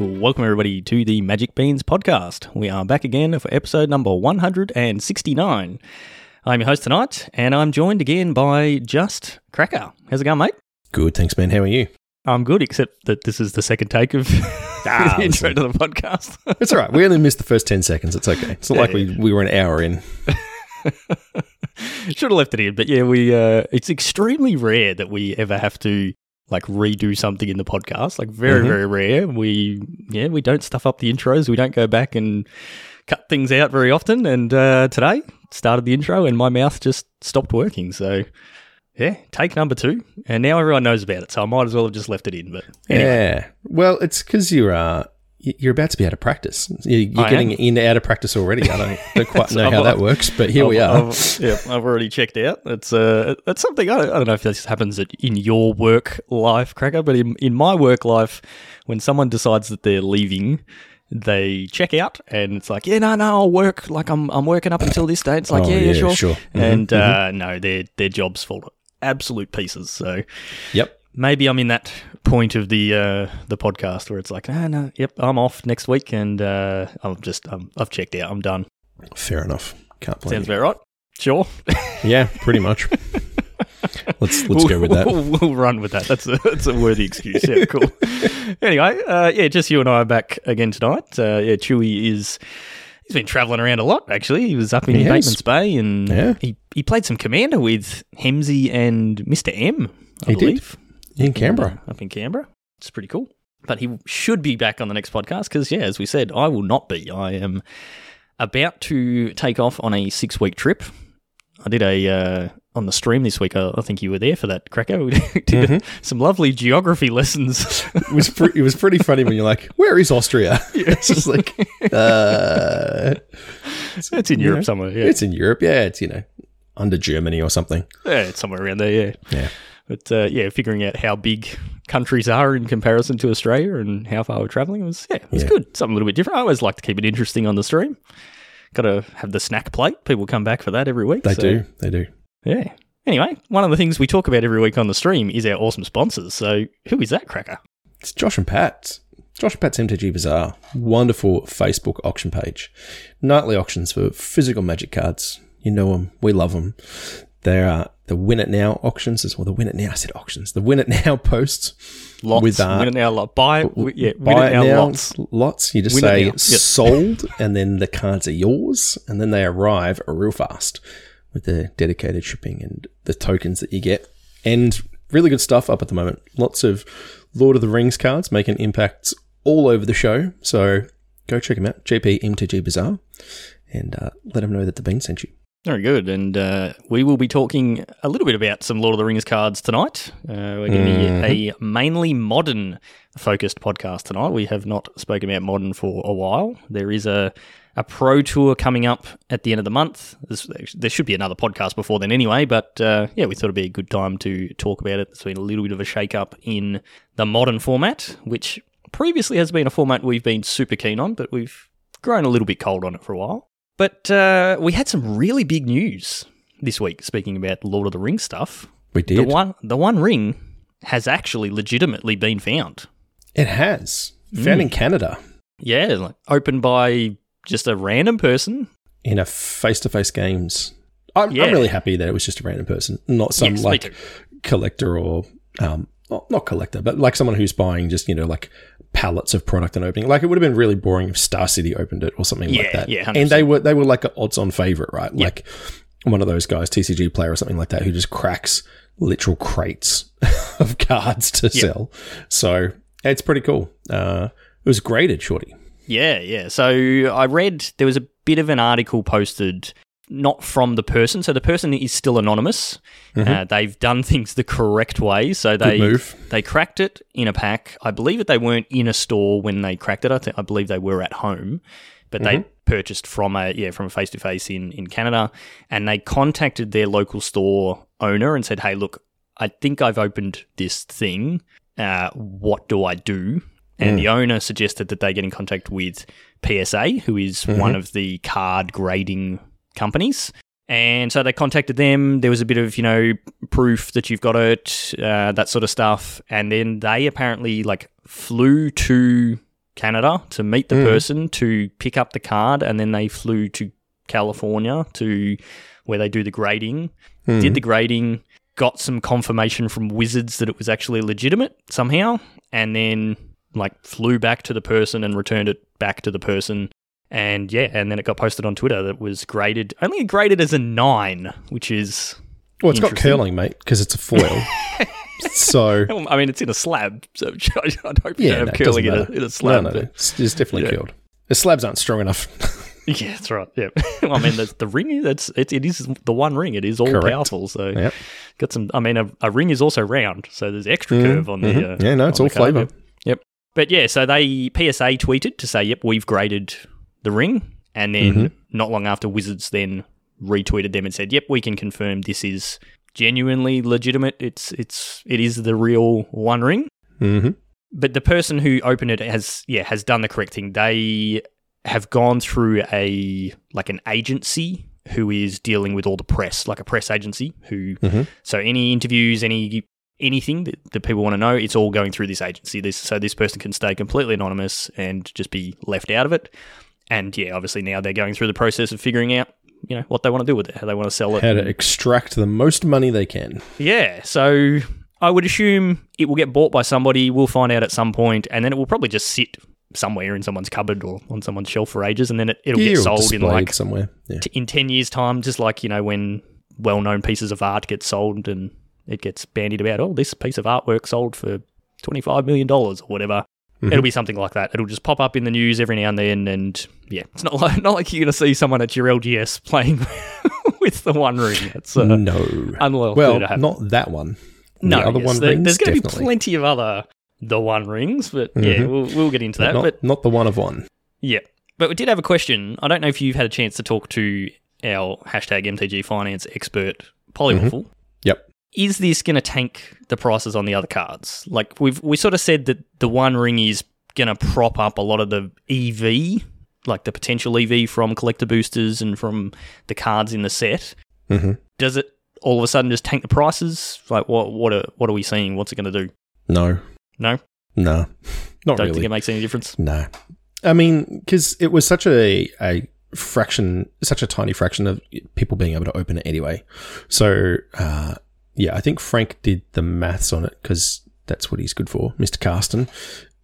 Welcome, everybody, to the Magic Beans podcast. We are back again for episode number 169. I'm your host tonight, and I'm joined again by Just Cracker. How's it going, mate? Good, thanks, man. How are you? I'm good, except that this is the second take of Ah, the intro to the podcast. It's all right. We only missed the first 10 seconds. It's okay. It's not like we, we were an hour in. Should have left it in, but yeah, we. Uh, it's extremely rare that we ever have to like redo something in the podcast. Like very, Mhm. very rare. We yeah, we don't stuff up the intros. We don't go back and cut things out very often. And uh, today started the intro, and my mouth just stopped working. So yeah, take number two, and now everyone knows about it. So I might as well have just left it in. But anyway, Yeah. Well, it's because you're, uh, you're about to be out of practice. You- You're getting am. in out of practice already. I don't, don't quite know how that works, but here we I've- are. I've, yeah, I've already checked out. It's uh, it's something I don't, I don't know if this happens in your work life, Cracker, but in in my work life, when someone decides that they're leaving, they check out, and it's like, yeah, no, no, I'll work. Like I'm I'm working up until this date. It's like, Oh, yeah, yeah, sure. sure. Mhm, And uh, no, their their jobs fall to absolute pieces. So Yep. maybe I'm in that point of the uh, the podcast where it's like, no, no, yep, I'm off next week, and uh, I'm just um, I've checked out. I'm done. Fair enough. Can't blame Sounds you. about right. Sure. Yeah, pretty much. let's let's go with that. We'll, we'll run with that. That's a that's a worthy excuse. Yeah, cool. anyway, uh, yeah, just you and I are back again tonight. Uh, yeah, Chewy is. He's been travelling around a lot. Actually, he was up in He. Bateman's Bay, and Yeah. he he played some commander with Hemsey and Mister M. I He did. In Canberra. up in Canberra. It's pretty cool. But he should be back on the next podcast because, yeah, as we said, I will not be. I am about to take off on a six week trip. I did a uh, on the stream this week. I, I think you were there for that, Cracker. We did Mhm. some lovely geography lessons. It was, pre- it was pretty funny when you're like, where is Austria? it's just like, uh, it's in Europe know, somewhere. Yeah. it's in Europe. Yeah, it's, you know, under Germany or something. yeah, it's somewhere around there. Yeah. Yeah. But uh, yeah, figuring out how big countries are in comparison to Australia and how far we're traveling was yeah, it was Yeah. good. Something a little bit different. I always like to keep it interesting on the stream. Got to have the snack plate. People come back for that every week. They so, do. They do. Yeah. Anyway, one of the things we talk about every week on the stream is our awesome sponsors. So who is that, Cracker? It's Josh and Pat. Josh and Pat's MTG Bazaar. Wonderful Facebook auction page. Nightly auctions for physical magic cards. You know them. We love them. There are the Win It Now auctions as well. The Win It Now, I said auctions. The Win It Now posts. Lots. With, uh, win it now. Lot. Buy. wi- yeah. Win Buy it now. now, Lots. lots. You just Win say. Yep. sold, and then the cards are yours, and then they arrive real fast with the dedicated shipping and the tokens that you get. And really good stuff up at the moment. Lots of Lord of the Rings cards making impacts all over the show. So go check them out. JP MTG Bazaar, and uh, let them know that the bean sent you. Very good. And uh, we will be talking a little bit about some Lord of the Rings cards tonight. Uh, we're going to Mm-hmm. be a mainly modern focused podcast tonight. We have not spoken about modern for a while. There is a, a pro tour coming up at the end of the month. This, there should be another podcast before then anyway, but uh, yeah, we thought it'd be a good time to talk about it. There's been a little bit of a shake up in the modern format, which previously has been a format we've been super keen on, but we've grown a little bit cold on it for a while. But uh, we had some really big news this week. Speaking about Lord of the Rings stuff, We the did. one the One Ring has actually legitimately been found. it has found in Canada Yeah, like opened by just a random person. in a face-to-face games. I'm, Yeah. I'm really happy that it was just a random person, not some Yes, like collector or um not, collector, but like someone who's buying just you know like pallets of product and opening. Like it would have been really boring if Star City opened it or something like Yeah, that. yeah, and they were they were like an odds on favorite, right? Yeah. Like one of those guys, TCG player or something like that, who just cracks literal crates of cards to sell. So it's pretty cool. Uh, it was graded, shorty. Yeah, yeah. So I read there was a bit of an article posted, not from the person. So the person is still anonymous. Uh, they've done things the correct way. So they move. they cracked it in a pack. I believe that they weren't in a store when they cracked it. I, think I believe they were at home, but they purchased from a yeah from a face to face in in Canada, and they contacted their local store owner and said, "Hey, look, I think I've opened this thing. Uh, what do I do?" And the owner suggested that they get in contact with PSA, who is one of the card grading companies. And so they contacted them. There was a bit of, you know, proof that you've got it, uh, that sort of stuff. And then they apparently like flew to Canada to meet the person to pick up the card, and then they flew to California to where they do the grading. Did the grading, got some confirmation from Wizards that it was actually legitimate somehow, and then like flew back to the person and returned it back to the person. And yeah, and then it got posted on Twitter that was graded only graded as a nine, which is Well, it's got curling, mate, because it's a foil. so I mean, it's in a slab, so I'd hope you yeah, don't have it curling in a, in a slab. No, no, no. It's, it's definitely Yeah. curled. The slabs aren't strong enough. Yeah, that's right. Yeah, well, I mean, the, the ring that's it, it is the one ring. It is all Correct. powerful. So Yep. got some. I mean, a, a ring is also round, so there's extra Mhm, curve on the. mhm. Uh, Yeah, no, it's all flavour. Yep. But yeah, so they PSA tweeted to say, "Yep, we've graded the ring," and then Mm-hmm. not long after, Wizards then retweeted them and said, "Yep, we can confirm this is genuinely legitimate. It's it's it is the real One Ring." hmm but the person who opened it has yeah has done the correct thing they have gone through a like an agency who is dealing with all the press like a press agency who Mhm. so any interviews any anything that, that people want to know it's all going through this agency this so this person can stay completely anonymous and just be left out of it and yeah obviously now they're going through the process of figuring out you know what they want to do with it how they want to sell it How to extract the most money they can. yeah, so I would assume it will get bought by somebody. We'll find out at some point, and then it will probably just sit somewhere in someone's cupboard or on someone's shelf for ages, and then it, it'll Yeah, get sold in like somewhere. Yeah. t- in ten years' time, just like you know when well-known pieces of art get sold and it gets bandied about. Oh, this piece of artwork sold for twenty-five million dollars or whatever. Mhm. It'll be something like that. It'll just pop up in the news every now and then, and yeah, it's not like not like you're going to see someone at your LGS playing with the One Ring. It's uh, no. unlikely Well, to happen. not that one. No, the other yes, one there- rings, there's going to be plenty of other the one rings, but yeah, Mhm. we'll, we'll get into that. not, But not the one of one. yeah, but we did have a question. I don't know if you've had a chance to talk to our hashtag MTG Finance expert Pollywaffle. Yep. Is this going to tank the prices on the other cards? Like we've we sort of said that the one ring is going to prop up a lot of the EV, like the potential EV from collector boosters and from the cards in the set. hmm Does it all of a sudden just tank the prices? Like what what are what are we seeing? What's it going to do? No. No, No. Not don't really. think it makes any difference. No. I mean, because it was such a, a fraction, such a tiny fraction of people being able to open it anyway. So, uh, yeah, I think Frank did the maths on it because that's what he's good for, Mr. Karsten.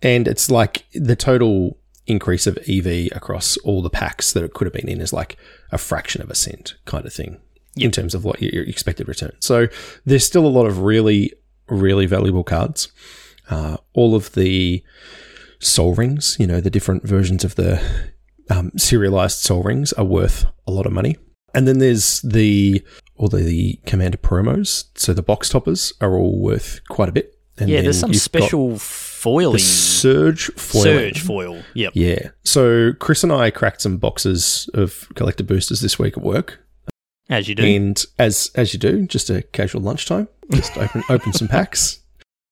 And it's like the total increase of EV across all the packs that it could have been in is like a fraction of a cent kind of thing in terms of what your your expected return. So there's still a lot of really, really valuable cards. Uh, all of the soul rings, you know, the different versions of the um, serialized soul rings are worth a lot of money. And then there's the all the, the commander promos. So the box toppers are all worth quite a bit. And yeah, there's some special the foiling surge foiling. surge foil. Yep. Yeah. So Chris and I cracked some boxes of collector boosters this week at work. As you do. And as as you do, just a casual lunchtime, just open open some packs.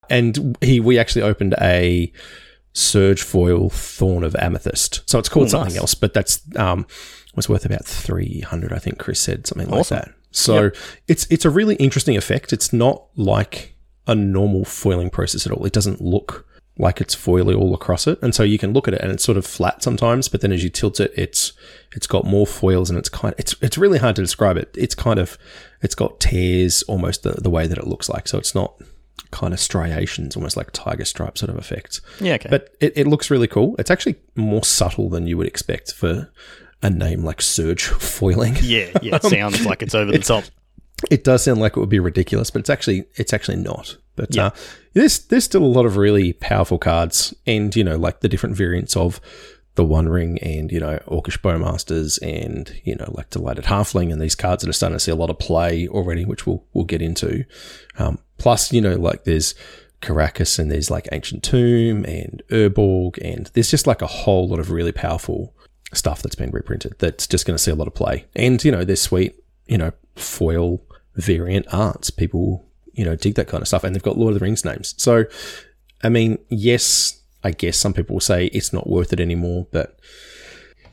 And he we actually opened a surge foil thorn of amethyst. So it's called Ooh, something nice. else, but that's um was worth about three hundred, I think Chris said something Awesome. like that. So it's it's a really interesting effect. It's not like a normal foiling process at all. It doesn't look like it's foily all across it, and so you can look at it and it's sort of flat sometimes. But then as you tilt it, it's it's got more foils and it's kind. it's it's really hard to describe it. It's kind of it's got tears almost the, the way that it looks like. So it's not kind of striations, almost like tiger stripe sort of effects. yeah, okay. But it, it looks really cool. It's actually more subtle than you would expect for a name like Surge Foiling. yeah, yeah, it sounds like it's over the top. It does sound like it would be ridiculous, but it's actually it's actually not. But Yeah. uh, there's there's still a lot of really powerful cards, and you know like the different variants of the One Ring and you know Orcish Bowmasters and you know like Delighted Halfling and these cards that are starting to see a lot of play already, which we'll we'll get into. Um, plus, you know like there's Karakas and there's like Ancient Tomb and Urborg and there's just like a whole lot of really powerful stuff that's been reprinted that's just going to see a lot of play. And you know there's sweet you know foil variant arts. People, you know, dig that kind of stuff, and they've got Lord of the Rings names. So, I mean, yes, I guess some people will say it's not worth it anymore, but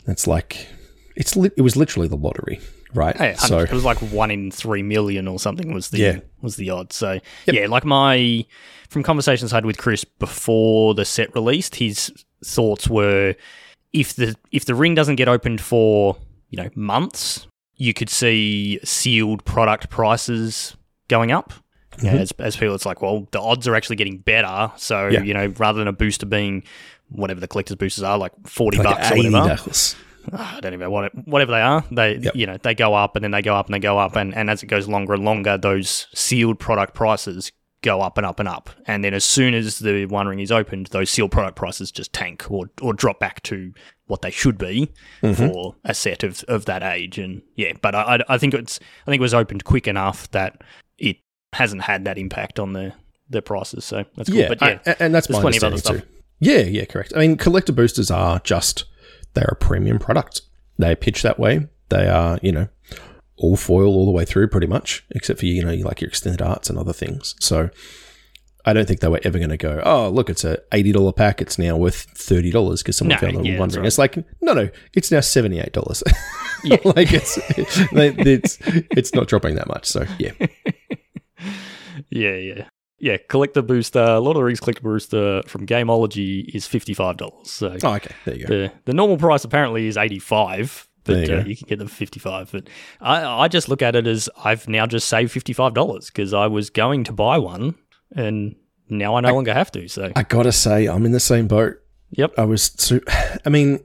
it's like it's li- it was literally the lottery, right? Hey, so it was like one in three million or something was the Yeah. was the odds. So yeah, like my from conversations I had with Chris before the set released, his thoughts were if the if the ring doesn't get opened for you know months, you could see sealed product prices going up. Mm-hmm. As, as people, it's like, well, the odds are actually getting better. So Yeah. you know, rather than a booster being whatever the collector's boosters are, like forty Like bucks or whatever, dollars. I don't even know what whatever they are. They Yep. you know they go up and then they go up and they go up and, and as it goes longer and longer, those sealed product prices go up and up and up. And then as soon as the one ring is opened, those sealed product prices just tank or or drop back to what they should be mm-hmm. for a set of, of that age. And yeah, but I, I- think it's I think it was opened quick enough that it hasn't had that impact on the the prices. So that's cool. Yeah, but yeah, I- and that's my plenty of other understanding too. Yeah, yeah, correct. I mean, collector boosters are just they're a premium product. They pitch that way. They are, you know, all foil all the way through, pretty much, except for you know, like your extended arts and other things. So, I don't think they were ever going to go. Oh, look, it's a eighty dollar pack. It's now worth thirty dollars because someone No, found yeah, that's right. It's like no, no, it's now seventy eight dollars. Yeah. like it's it's it's not dropping that much. So yeah, Yeah, yeah. Yeah, collector booster, Lord of the Rings collector booster from Gameology is $55. So oh, okay, there you go. the, the normal price apparently is 85 but you uh, you can get them for 55 But I, I just look at it as I've now just saved $55 because I was going to buy one and now I no longer have to. So, I gotta say, I'm in the same boat. yep. I was so. I mean,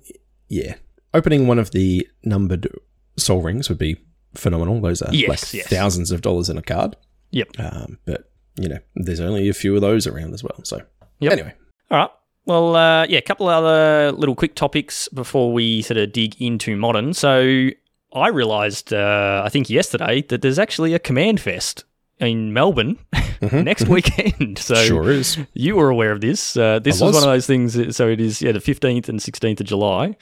yeah, opening one of the numbered soul rings would be phenomenal. Those are Yes, like yes. thousands of dollars in a card. Yep. Um, but you know, there's only a few of those around as well. So Yep. anyway, All right. Well, uh, yeah, a couple of other little quick topics before we sort of dig into modern. So I realised, uh, I think yesterday, that there's actually a Command Fest in Melbourne next weekend. So Mm-hmm. sure is. you were aware of this. Uh, this was. was. one of those things. So it is, yeah, the 15th and 16th of July.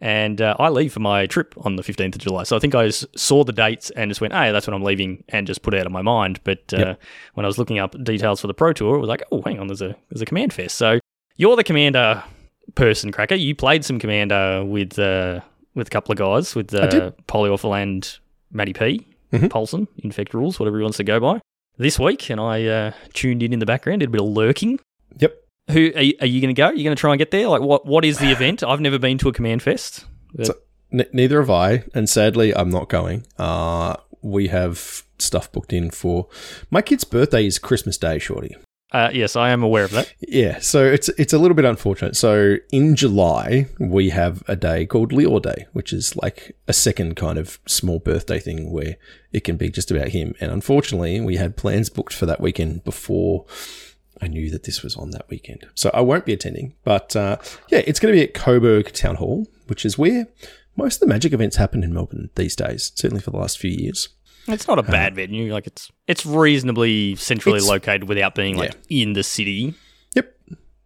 And uh, I leave for my trip on the 15th of July. So I think I saw the dates and just went, hey, that's when I'm leaving and just put it out of my mind. But uh, Yep. when I was looking up details for the Pro Tour, it was like, oh, hang on, there's a, there's a Command Fest. So you're the Commander person, Cracker. You played some Commander with uh, with a couple of guys, with uh. Pollywaffle and Matty P, Mhm. Paulson, Infect Rules, whatever he wants to go by, this week. And I uh, tuned in in the background, did a bit of lurking. Yep. Who are you, are you going to go? Are you going to try and get there? Like, what what is the event? I've never been to a Command Fest. But- So- N- neither have I, and sadly, I'm not going. Uh, we have stuff booked in for my kid's birthday is Christmas Day, shorty. Uh, yes, I am aware of that. Yeah, so it's it's a little bit unfortunate. So in July we have a day called Leo Day, which is like a second kind of small birthday thing where it can be just about him. And unfortunately, we had plans booked for that weekend before I knew that this was on that weekend. So I won't be attending. But uh, yeah, it's going to be at Coburg Town Hall, which is where most of the magic events happen in Melbourne these days. Certainly for the last few years. It's not a bad venue. Like it's it's reasonably centrally It's- located without being like in the city. Yep.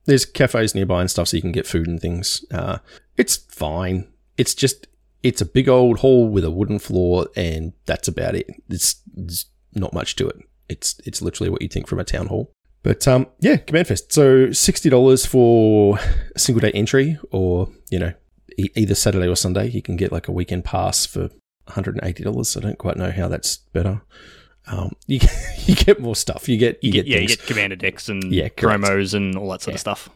There's cafes nearby and stuff so you can get food and things. Uh, it's fine. It's just, it's a big old hall with a wooden floor and that's about it. It's, there's not much to it. It's, it's literally what you think from a town hall. But um, yeah, Command Fest. So $60 for a single day entry or, you know, e- either Saturday or Sunday. You can get like a weekend pass for $180. I don't quite know how that's better. Um, you, you get more stuff. You get, You, you, get, get, yeah, you get commander decks and Yeah, correct. promos and all that sort of stuff.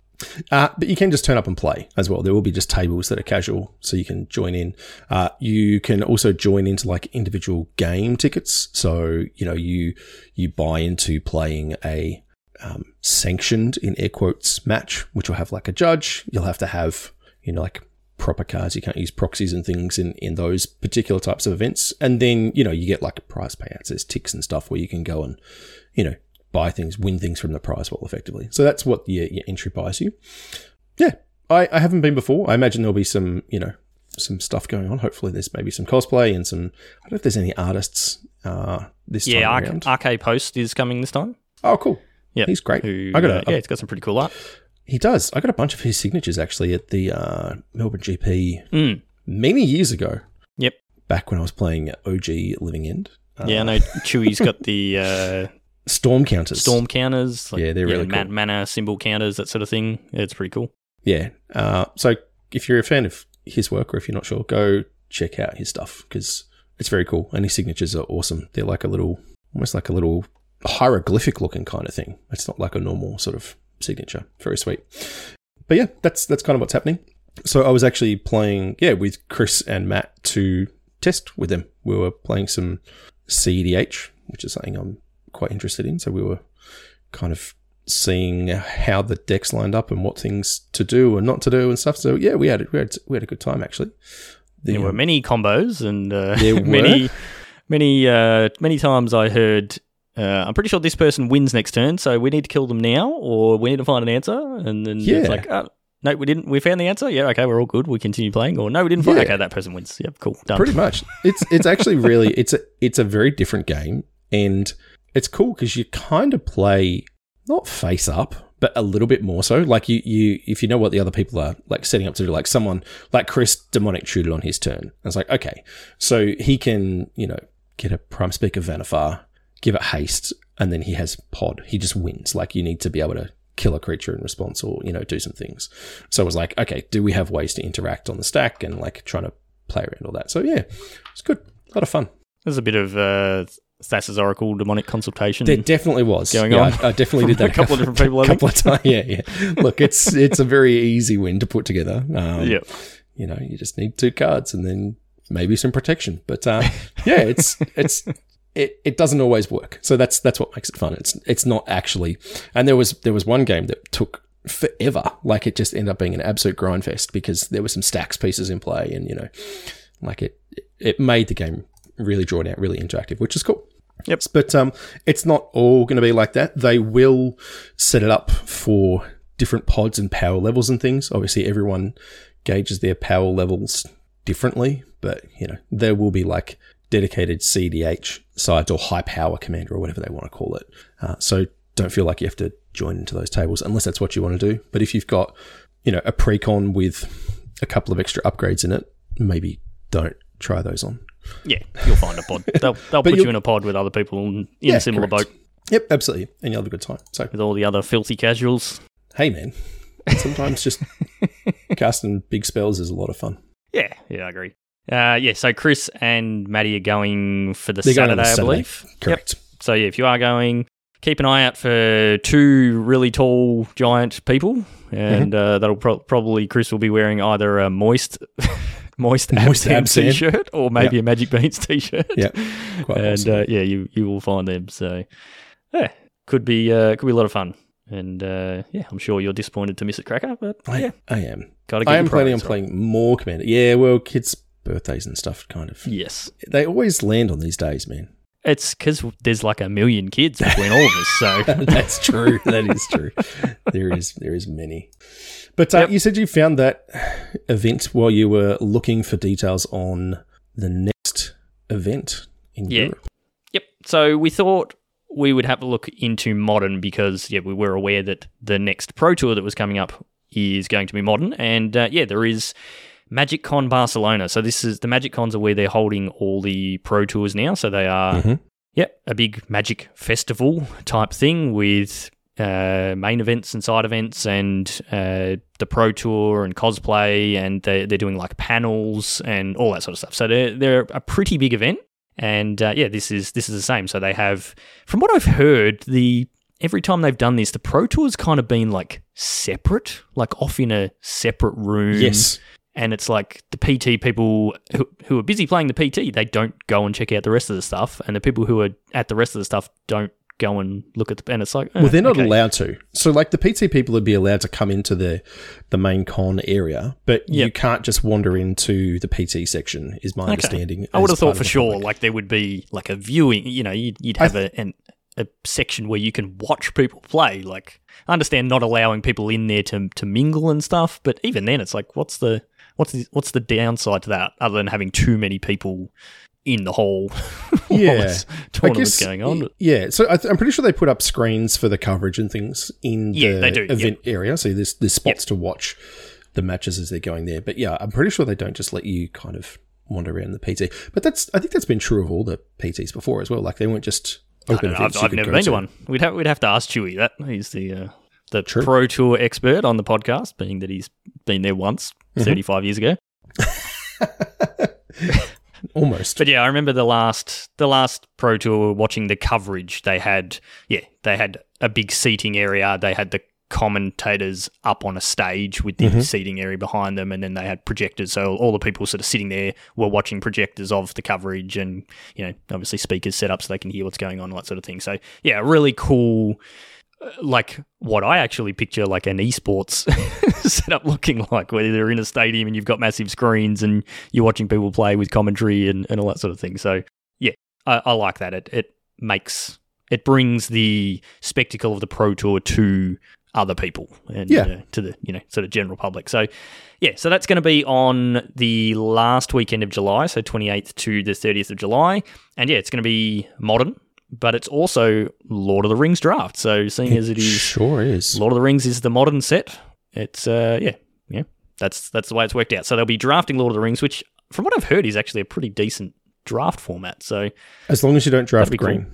Uh, but you can just turn up and play as well. There will be just tables that are casual, so you can join in. Uh, you can also join into like individual game tickets. So you know you you buy into playing a um, sanctioned in air quotes match, which will have like a judge. You'll have to have you know like proper cards. You can't use proxies and things in in those particular types of events. And then you know you get like prize payouts. There's ticks and stuff where you can go and you know buy things, win things from the prize wall effectively. So that's what your, your entry buys you. Yeah, I, I haven't been before. I imagine there'll be some, you know, some stuff going on. Hopefully, there's maybe some cosplay and some. I don't know if there's any artists uh, this Yeah, time around. Arcade Post is coming this time. oh, cool. Yeah, He's great. Who, I got a, uh, yeah, it's got some pretty cool art. He does. I got a bunch of his signatures actually at the uh, Melbourne GP Mm. many years ago. Yep. Back when I was playing OG Living End. Uh, Yeah, I know Chewy's got the uh, Storm counters. storm counters. Like, Yeah, they're really man- cool. mana symbol counters, that sort of thing. It's pretty cool. Yeah. Uh, so if you're a fan of his work, or if you're not sure, go check out his stuff because it's very cool, and his signatures are awesome. They're like a little, almost like a little hieroglyphic looking kind of thing. It's not like a normal sort of signature. Very sweet. but yeah, that's that's kind of what's happening. So I was actually playing, yeah, with Chris and Matt to test with them. We were playing some CEDH, which is something I'm quite interested in. So we were kind of seeing how the decks lined up and what things to do and not to do and stuff. So yeah, we had we had we had a good time actually. The, The, There were um, many combos, and uh, There many, many, uh, many times I heard. Uh, I'm pretty sure this person wins next turn, so we need to kill them now, or we need to find an answer. And then Yeah. it's like, oh, no, we didn't. We found the answer. Yeah, okay, we're all good. We continue playing. Or no, we didn't find. Yeah. Okay, that person wins. Yep, cool, done. pretty much. It's it's actually really it's a it's a very different game and it's cool because you kind of play not face up but a little bit more so like you you if you know what the other people are like setting up to do like someone like chris demonic tutored on his turn i was like okay so he can you know get a prime speaker vannifar give it haste and then he has pod he just wins like you need to be able to kill a creature in response or you know do some things so i was like okay do we have ways to interact on the stack and like trying to play around all that so yeah it's good a lot of fun There's a bit of uh, Thassa's Oracle demonic consultation. There definitely was Going Yeah, on I, I definitely did that a couple of different people, A couple of times, yeah, yeah. Look, it's it's a very easy win to put together. Um, Yep. you know, you just need two cards and then maybe some protection. But uh, yeah, it's it's it, it doesn't always work. So that's that's what makes it fun. It's it's not actually. And there was there was one game that took forever. Like it just ended up being an absolute grind fest because there were some stacks pieces in play, and you know, like it it made the game really drawn out, really interactive, which is cool. Yep. But um, it's not all going to be like that. They will set it up for different pods and power levels and things. Obviously, everyone gauges their power levels differently, but you know there will be like dedicated CDH sides or high power commander or whatever they want to call it. Uh, so don't feel like you have to join into those tables unless that's what you want to do. But if you've got you know a precon with a couple of extra upgrades in it, maybe don't try those on. Yeah, you'll find a pod. They'll, they'll put you in a pod with other people in Yeah, a similar correct. boat Yep, absolutely, and you'll have a good time. So with all the other filthy casuals. hey man, sometimes just casting big spells is a lot of fun. Yeah, yeah, I agree. Uh, yeah, so Chris and Matty are going for the They're Saturday, the I Saturday. believe. Correct. So yeah, if you are going, keep an eye out for two really tall giant people, and Mm-hmm. uh, that'll pro- probably Chris will be wearing either a moist, moist, Moist t-shirt or maybe a Magic Beans t-shirt. Yeah, and uh, yeah, you you will find them. So yeah, could be uh, could be a lot of fun. And uh, yeah, I'm sure you're disappointed to miss it, Cracker, but I, yeah, I am. gotta get I am planning on right. playing more Commander. Yeah, well, kids' birthdays and stuff, kind of. Yes, They always land on these days, man. it's because there's like a million kids between all of us. So That's true. that is true. There is there is many. But uh, Yep. you said you found that event while you were looking for details on the next event in Yeah. Europe. Yep. So we thought we would have a look into modern because yeah, we were aware that the next pro tour that was coming up is going to be modern, and uh, yeah, there is Magic Con Barcelona. So this is the Magic Cons are where they're holding all the pro tours now. So they are Mhm. yeah a big Magic festival type thing with. Uh, main events and side events and uh, the pro tour and cosplay and they're, they're doing like panels and all that sort of stuff so they're, they're a pretty big event and uh, yeah, this is this is the same. So they have, from what I've heard, the every time they've done this, the Pro Tour's kind of been like separate, like off in a separate room. Yes. And it's like the PT people who, who are busy playing the PT, they don't go and check out the rest of the stuff, and the people who are at the rest of the stuff don't go and look at the. And it's like, Well, eh, they're not okay. allowed to. So, like the PT people would be allowed to come into the the main con area, but you can't just wander into the PT section. Is my understanding. I would have thought for sure, public. like there would be like a viewing. You know, you'd, you'd have a an, a section where you can watch people play. Like, I understand not allowing people in there to to mingle and stuff, but even then, it's like, what's the what's the, what's the downside to that other than having too many people in the hall Yeah. I tournament's guess- going on? Yeah, so I th- I'm pretty sure they put up screens for the coverage and things in Yeah, the do, event area. So there's there's spots to watch the matches as they're going there. But yeah, I'm pretty sure they don't just let you kind of wander around the PT. But that's I think that's been true of all the PTs before as well. Like they weren't just I open know, events. I've, I've never been to one. We'd have we'd have to ask Chewy that. He's the uh, the True. pro tour expert on the podcast, being that he's been there once, Mm-hmm. thirty five years ago. Almost. But yeah, I remember the last the last pro tour watching the coverage. They had yeah, they had a big seating area. They had the commentators up on a stage with the seating area behind them, and then they had projectors. So all the people sort of sitting there were watching projectors of the coverage, and you know, obviously speakers set up so they can hear what's going on, that sort of thing. So yeah, really cool. Like what I actually picture like an esports setup looking like, where they're in a stadium and you've got massive screens and you're watching people play with commentary and, and all that sort of thing. So yeah, I, I like that. It it makes it brings the spectacle of the pro tour to other people and Yeah. uh, to the you know sort of general public. So yeah, so that's going to be on the last weekend of July, so 28th to the 30th of July, and yeah, it's going to be modern, but it's also Lord of the Rings draft. So seeing as it is Sure is. Lord of the Rings is the modern set. It's uh yeah, yeah. That's that's the way it's worked out. So they'll be drafting Lord of the Rings, which from what I've heard is actually a pretty decent draft format. So As long as you don't draft green.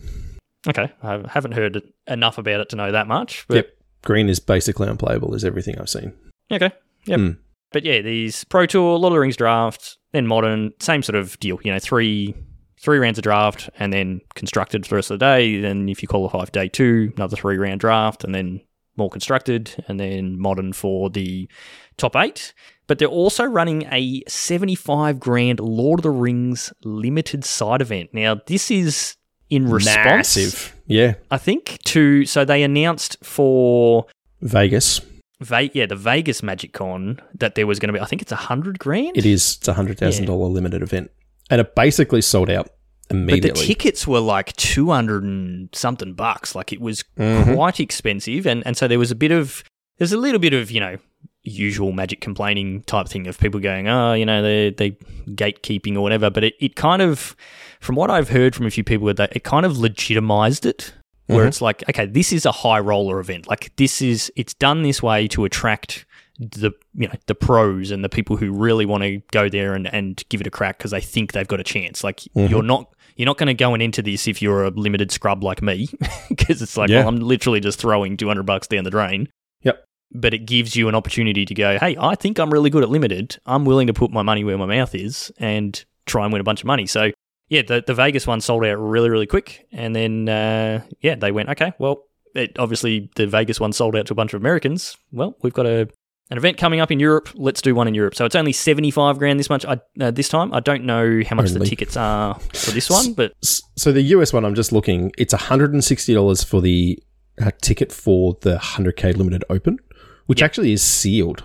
okay, I haven't heard enough about it to know that much. But Yep. Green is basically unplayable, is everything I've seen. okay. Yep. Hmm. But yeah, these Pro Tour, Lord of the Rings draft, then modern, same sort of deal. You know, three three rounds of draft and then constructed for the rest of the day. Then if you qualify for day two, another three round draft and then more constructed and then modern for the top eight. But they're also running a 75 grand Lord of the Rings limited side event. Now, this is in response, Massive. Yeah. I think, to so they announced for Vegas. Ve- yeah, the Vegas Magic Con that there was going to be, I think it's a hundred grand. It is. It's a hundred thousand dollar limited event, and it basically sold out immediately. but the tickets were like two hundred and something bucks. Like it was Mhm. quite expensive, and and so there was a bit of there's a little bit of you know usual magic complaining type thing of people going, oh, you know, they they gatekeeping or whatever. But it, it kind of, from what I've heard from a few people, that it kind of legitimized it. Where Mhm. it's like, okay, this is a high roller event. Like this is, it's done this way to attract the you know the pros and the people who really want to go there and, and give it a crack because they think they've got a chance. Like Mhm. you're not you're not going to go into this if you're a limited scrub like me because it's like Yeah. well, I'm literally just throwing 200 bucks down the drain. Yep. But it gives you an opportunity to go, hey, I think I'm really good at limited. I'm willing to put my money where my mouth is and try and win a bunch of money. So yeah, the the Vegas one sold out really really quick, and then uh, yeah, they went okay. Well, it, obviously the Vegas one sold out to a bunch of Americans. Well, we've got a an event coming up in Europe. Let's do one in Europe. So it's only seventy five grand this much. I, uh, this time I don't know how much the tickets are for this one, but So the US one, I'm just looking. It's hundred and sixty dollars for the uh, ticket for the hundred k limited open, which Yep. actually is sealed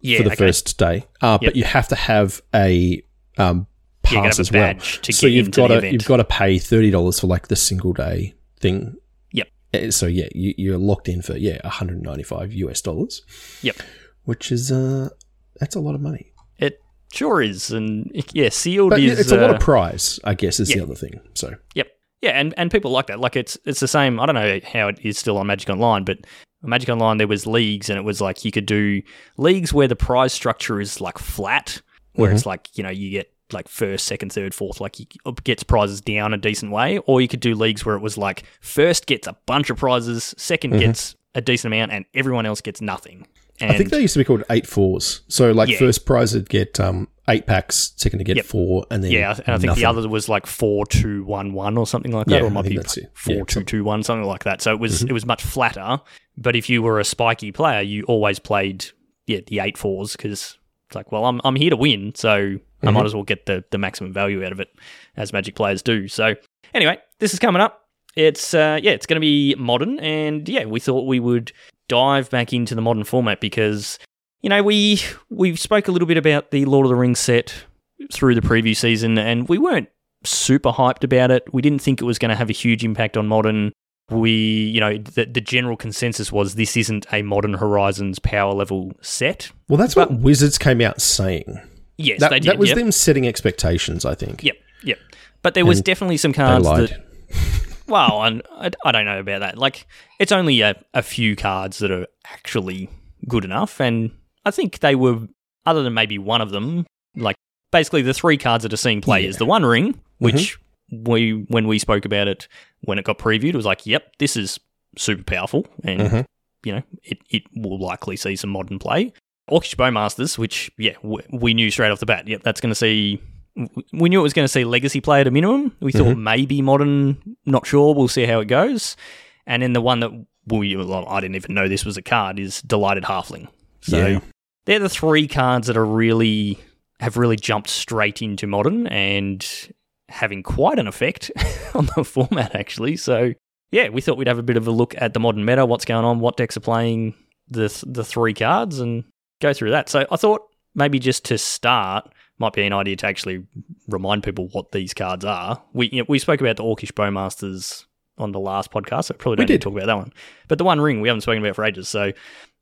yeah, for the okay. first day. Uh, Yep. But you have to have a um, Yeah, you gotta pass have a as well. to so you've got to you've got to pay thirty dollars for like the single day thing. Uh, So yeah, you, you're locked in for yeah 195 US dollars. Yep. Which is uh that's a lot of money. It sure is, and yeah, sealed But is. it's a lot uh, of prize, I guess, is the other thing. So Yep. Yeah, and, and people like that. Like it's it's the same. I don't know how it is still on Magic Online, but Magic Online there was leagues, and it was like you could do leagues where the prize structure is like flat, where Mm-hmm. it's like you know you get like first, second, third, fourth, like he gets prizes down a decent way, or you could do leagues where it was like first gets a bunch of prizes, 2nd gets a decent amount, and everyone else gets nothing. And Mm-hmm. I think they used to be called eight fours. So like Yeah. first prize would get um eight packs, second to get Yep. four, and then Yeah, and I think nothing. the other was like four two one one or something like that, Yeah, or it I might think be that's it. four Yeah, two two one, something like that. So it was Mm-hmm. it was much flatter. But if you were a spiky player, you always played yeah the eight fours because it's like, well, I'm I'm here to win, so I Mm-hmm. might as well get the the maximum value out of it, as Magic players do. So anyway, this is coming up. It's uh, yeah, it's going to be modern, and yeah, we thought we would dive back into the modern format because you know we we spoke a little bit about the Lord of the Rings set through the preview season, and we weren't super hyped about it. We didn't think it was going to have a huge impact on modern. We, you know, the, the general consensus was this isn't a modern Horizons power level set. Well, that's what Wizards came out saying. Yes, That, they did. that was yep. them setting expectations, I think. Yep, yep. But there was And definitely some cards lied. that well, and I, I don't know about that. Like, it's only a, a few cards that are actually good enough, and I think they were, other than maybe one of them, like basically the three cards that are seeing play Yeah. is the One Ring, which mm-hmm. we when we spoke about it when it got previewed, it was like, yep, this is super powerful, and Mhm. you know, it it will likely see some modern play. Orcish Bowmasters, which yeah, w- we knew straight off the bat. Yep, that's going to see. We knew it was going to see legacy play at a minimum. We thought maybe modern, not sure. We'll see how it goes. And then the one that we, well, I didn't even know this was a card, is Delighted Halfling. So Yeah. they're the three cards that are really have really jumped straight into modern and having quite an effect on the format actually. So yeah, we thought we'd have a bit of a look at the modern meta, what's going on, what decks are playing the th- the three cards, and go through that. So I thought maybe just to start might be an idea to actually remind people what these cards are. We you know, we spoke about the Orcish Bowmasters on the last podcast, so probably don't need did. to talk about that one. But the One Ring we haven't spoken about for ages. So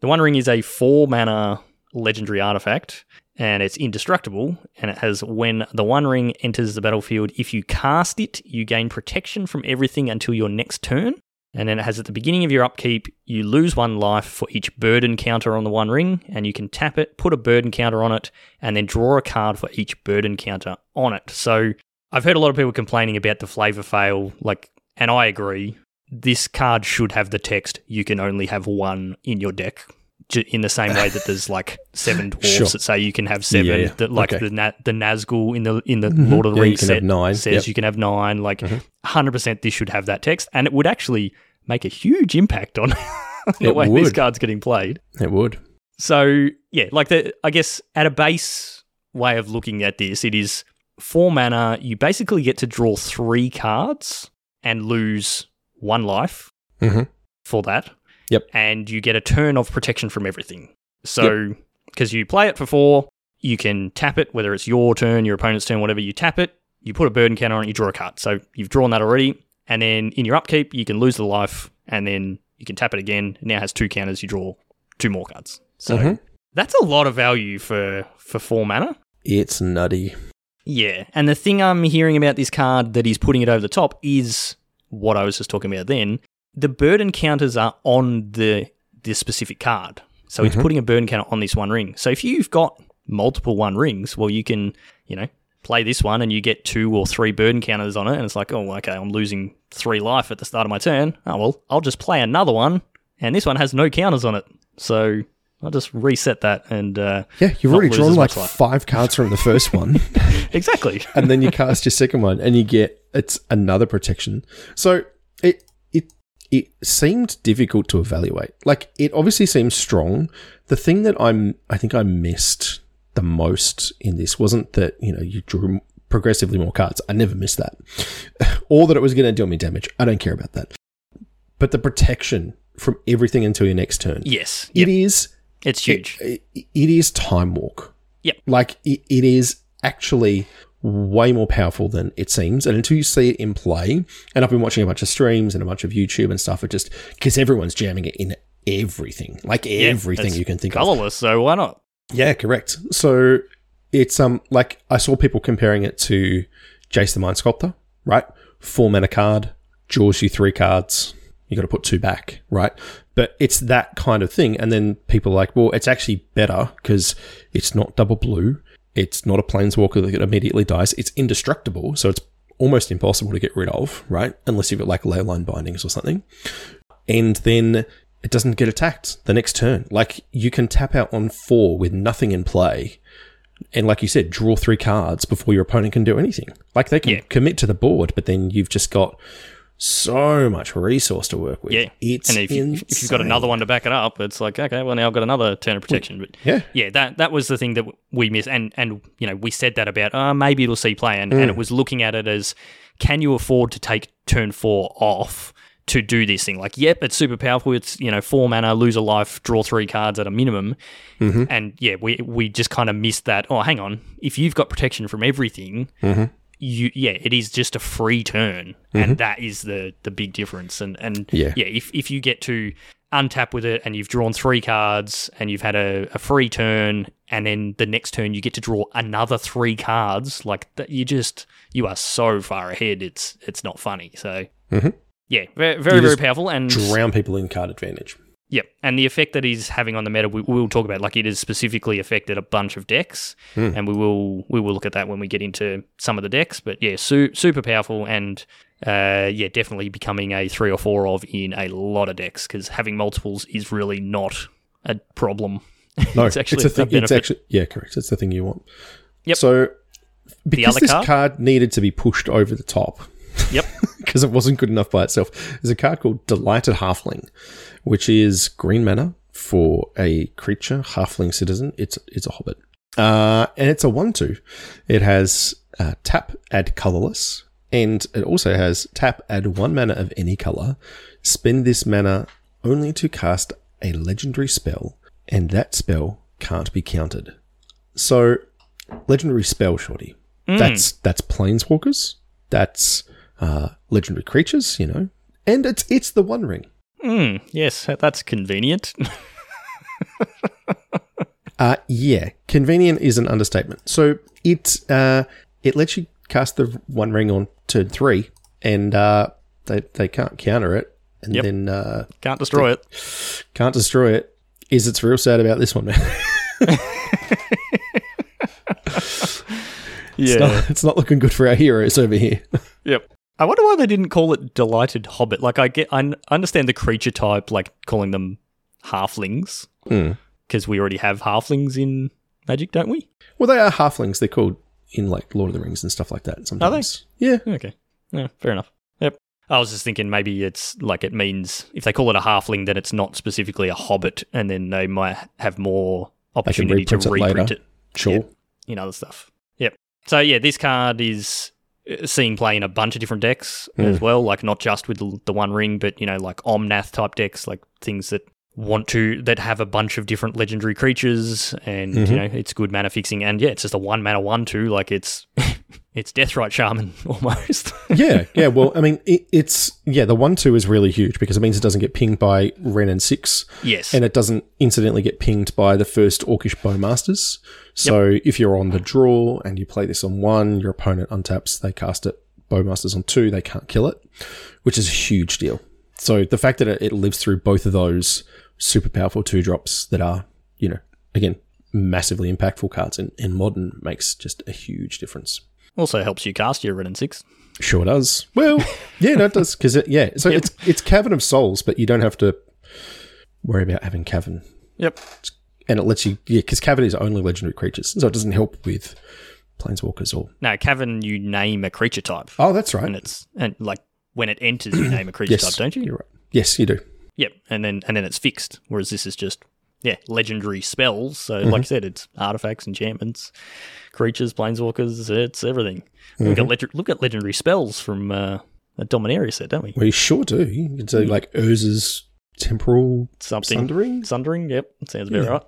the One Ring is a four mana legendary artifact, and it's indestructible. And it has when the One Ring enters the battlefield, if you cast it, you gain protection from everything until your next turn. And then it has at the beginning of your upkeep, you lose one life for each burden counter on the One Ring, and you can tap it, put a burden counter on it, and then draw a card for each burden counter on it. So I've heard a lot of people complaining about the flavor fail, like, and I agree. This card should have the text "You can only have one in your deck." In the same way that there's like seven dwarfs Sure. that say you can have seven, Yeah, that like Okay. the Na- the Nazgul in the in the Lord of the Yeah, Rings set nine. says Yep. you can have nine. Like Mhm. hundred percent, this should have that text, and it would actually make a huge impact on the It way this card's getting played. It would. So yeah, like the I guess at a base way of looking at this, it is four mana. You basically get to draw three cards and lose one life Mhm. for that. Yep. And you get a turn of protection from everything. So because you play it for four, you can tap it, whether it's your turn, your opponent's turn, whatever. You tap it, you put a burden counter on it, you draw a card. So you've drawn that already. And then in your upkeep, you can lose the life, and then you can tap it again. It now has two counters. You draw two more cards. So Mhm. that's a lot of value for for four mana. It's nutty. Yeah, and the thing I'm hearing about this card that is putting it over the top is what I was just talking about then. The burden counters are on the the specific card. So it's Mhm. putting a burden counter on this one ring. So if you've got multiple one rings, well you can, you know, play this one and you get two or three burden counters on it and it's like, "Oh, okay, I'm losing 3 life at the start of my turn." Oh, well, I'll just play another one and this one has no counters on it. So I'll just reset that and uh, Yeah, you've already drawn like life. five cards from the first one, exactly. and then you cast your second one, and you get it's another protection. So it seemed difficult to evaluate. Like it obviously seems strong. The thing that I'm I think I missed the most in this wasn't that you know you drew progressively more cards. I never missed that, or that it was going to deal me damage. I don't care about that. But the protection from everything until your next turn. yes. It Yep. is It's huge. it, it is time walk. Yep. Like it, it is actually way more powerful than it seems. And until you see it in play, and I've been watching a bunch of streams and a bunch of YouTube and stuff, it just because everyone's jamming it in everything, like everything it's you can think of. colorless, so why not? Yeah, correct. So it's um like I saw people comparing it to Jace the Mind Sculptor, right? Four mana card, draws you three cards. You got to put two back, right? But it's that kind of thing. And then people are like, well, it's actually better because it's not double blue. It's not a planeswalker that immediately dies. It's indestructible, so it's almost impossible to get rid of, right? Unless you've got like Leyline Bindings or something. And then it doesn't get attacked the next turn. Like you can tap out on four with nothing in play. And like you said, draw three cards before your opponent can do anything. Like they can Yeah. commit to the board, but then you've just got so much resource to work with. Yeah. It's and if, you, if you've got another one to back it up, it's like okay, well now I've got another turn of protection. But Yeah. yeah, that that was the thing that we missed, and and you know we said that about uh, maybe it'll see play, and, and it mm. was looking at it as can you afford to take turn four off to do this thing? Like, yep, it's super powerful. It's you know four mana, lose a life, draw three cards at a minimum, mm-hmm. and yeah, we we just kind of missed that. Oh, hang on, if you've got protection from everything. Mm-hmm. You, yeah, it is just a free turn, and that is the the big difference. And and Yeah. yeah, if if you get to untap with it and you've drawn three cards and you've had a, a free turn and then the next turn you get to draw another three cards like that you just you are so far ahead it's it's not funny so Mhm. yeah very very, very powerful and Drown people in card advantage. Yep, and the effect that he's having on the meta, we, we'll talk about. Like it has specifically affected a bunch of decks, Hmm. and we will we will look at that when we get into some of the decks. But yeah, su- super powerful, and uh, yeah, definitely becoming a three or four of in a lot of decks because having multiples is really not a problem. No, It's actually a a thing. It's benefit. actually yeah, correct. It's the thing you want. Yep. So because other this card? card needed to be pushed over the top, Yep. because it wasn't good enough by itself. There's a card called Delighted Halfling, which is green mana for a creature, halfling citizen. It's it's a hobbit, uh, and it's a one-two. It has uh, tap, add colorless, and it also has tap, add one mana of any color. Spend this mana only to cast a legendary spell, and that spell can't be countered. So, legendary spell, shorty. That's that's planeswalkers. That's uh, legendary creatures, you know, and it's it's the One Ring. Hmm. Yes, that's convenient. Uh, yeah, convenient is an understatement. So it uh, it lets you cast the One Ring on turn three, and uh, they they can't counter it, and Yep. then uh, Can't destroy it. can't destroy it. Is it's real sad about this one, man. Yeah. it's, not, it's not looking good for our heroes over here. Yep. I wonder why they didn't call it delighted hobbit. Like I get, I understand the creature type, like calling them halflings, Hmm. because we already have halflings in Magic, don't we? Well, they are halflings. They're called in like Lord of the Rings and stuff like that. Sometimes, yeah. Okay. Yeah, fair enough. Yep. I was just thinking maybe it's like it means if they call it a halfling, then it's not specifically a hobbit, and then they might have more opportunity to reprint it it Sure. In other stuff. Yep. So yeah, this card is seeing play in a bunch of different decks as hmm. well, like not just with the- the one ring, but you know, like Omnath type decks, like things that want to that have a bunch of different legendary creatures, and you mm-hmm. know, it's good mana fixing, and yeah, it's just a one mana one two, like it's it's Deathrite Shaman almost. yeah, yeah. Well, I mean, it, it's yeah. The one two is really huge because it means it doesn't get pinged by Wrenn and Six, yes. and it doesn't incidentally get pinged by the first Orcish Bowmasters. So if you're on the draw and you play this on one, your opponent untaps, they cast it. Bowmasters on two, they can't kill it, which is a huge deal. So the fact that it, it lives through both of those super powerful two drops that are, you know, again, massively impactful cards in, in modern makes just a huge difference. also helps you cast your Wrenn and Six. Sure does. Well, yeah, no, it does because it, yeah. So it's it's Cavern of Souls, but you don't have to worry about having Cavern, Yep. and it lets you yeah because Cavern is only legendary creatures, so it doesn't help with planeswalkers or. Now, Cavern, you name a creature type, Oh, that's right. and it's and like when it enters, you name a creature yes, type, don't you? You're right. Yes, you do. Yep, and then and then it's fixed. Whereas this is just yeah, legendary spells. So like I said, it's artifacts, enchantments, creatures, planeswalkers. It's everything. Look at look at legendary spells from uh, a Dominaria set, don't we? We sure do. You can say like Urza's temporal Something sundering, sundering. Yep, sounds about Yeah. right.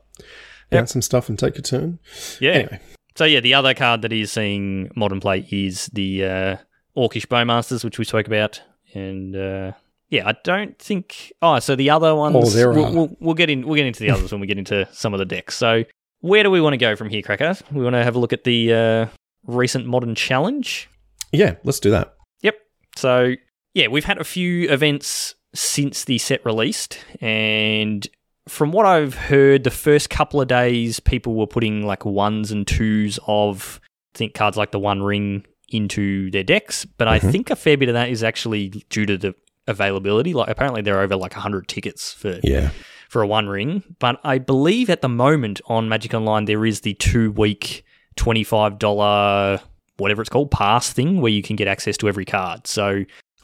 bounce some stuff and take a turn. Yeah. Anyway, So yeah, the other card that is seeing modern play is the uh, Orcish Bowmasters, which we spoke about, and uh, yeah, I don't think. Oh, so the other ones. Oh, there we'll. We'll, we'll get in. We'll get into the others when we get into some of the decks. So where do we want to go from here, Cracker? We want to have a look at the uh, recent modern challenge. yeah, let's do that. Yep. So yeah, we've had a few events since the set released, and from what I've heard, the first couple of days people were putting like ones and twos of I think cards like the One Ring into their decks, but I mm-hmm. think a fair bit of that is actually due to the availability. Like apparently there are over like hundred tickets for Yeah, for a one ring. But I believe at the moment on Magic Online there is the two week twenty five dollar whatever it's called pass thing where you can get access to every card. So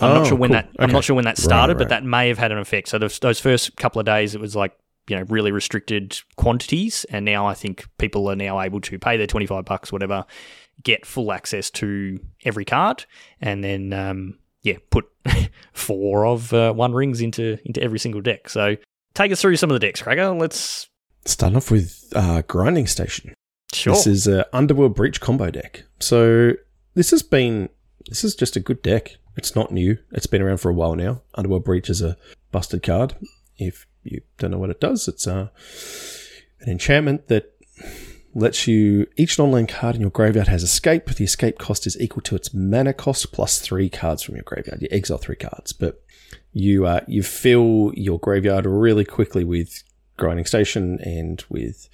I'm Oh, not sure when cool. that I'm Okay. not sure when that Right, started, right. but that may have had an effect. So those, those first couple of days it was like you know really restricted quantities, and now I think people are now able to pay their twenty five bucks whatever, get full access to every card, and then um, yeah put four of uh, one rings into into every single deck. So take us through some of the decks, Cracker. Let's start off with uh, Grinding Station. sure. This is a Underworld Breach combo deck. So this has been this is just a good deck. It's not new. It's been around for a while now. Underworld Breach is a busted card. If you don't know what it does, it's uh, an enchantment that lets you each non-land card in your graveyard has escape. The escape cost is equal to its mana cost plus three cards from your graveyard. You exile three cards, but you uh, you fill your graveyard really quickly with grinding station and with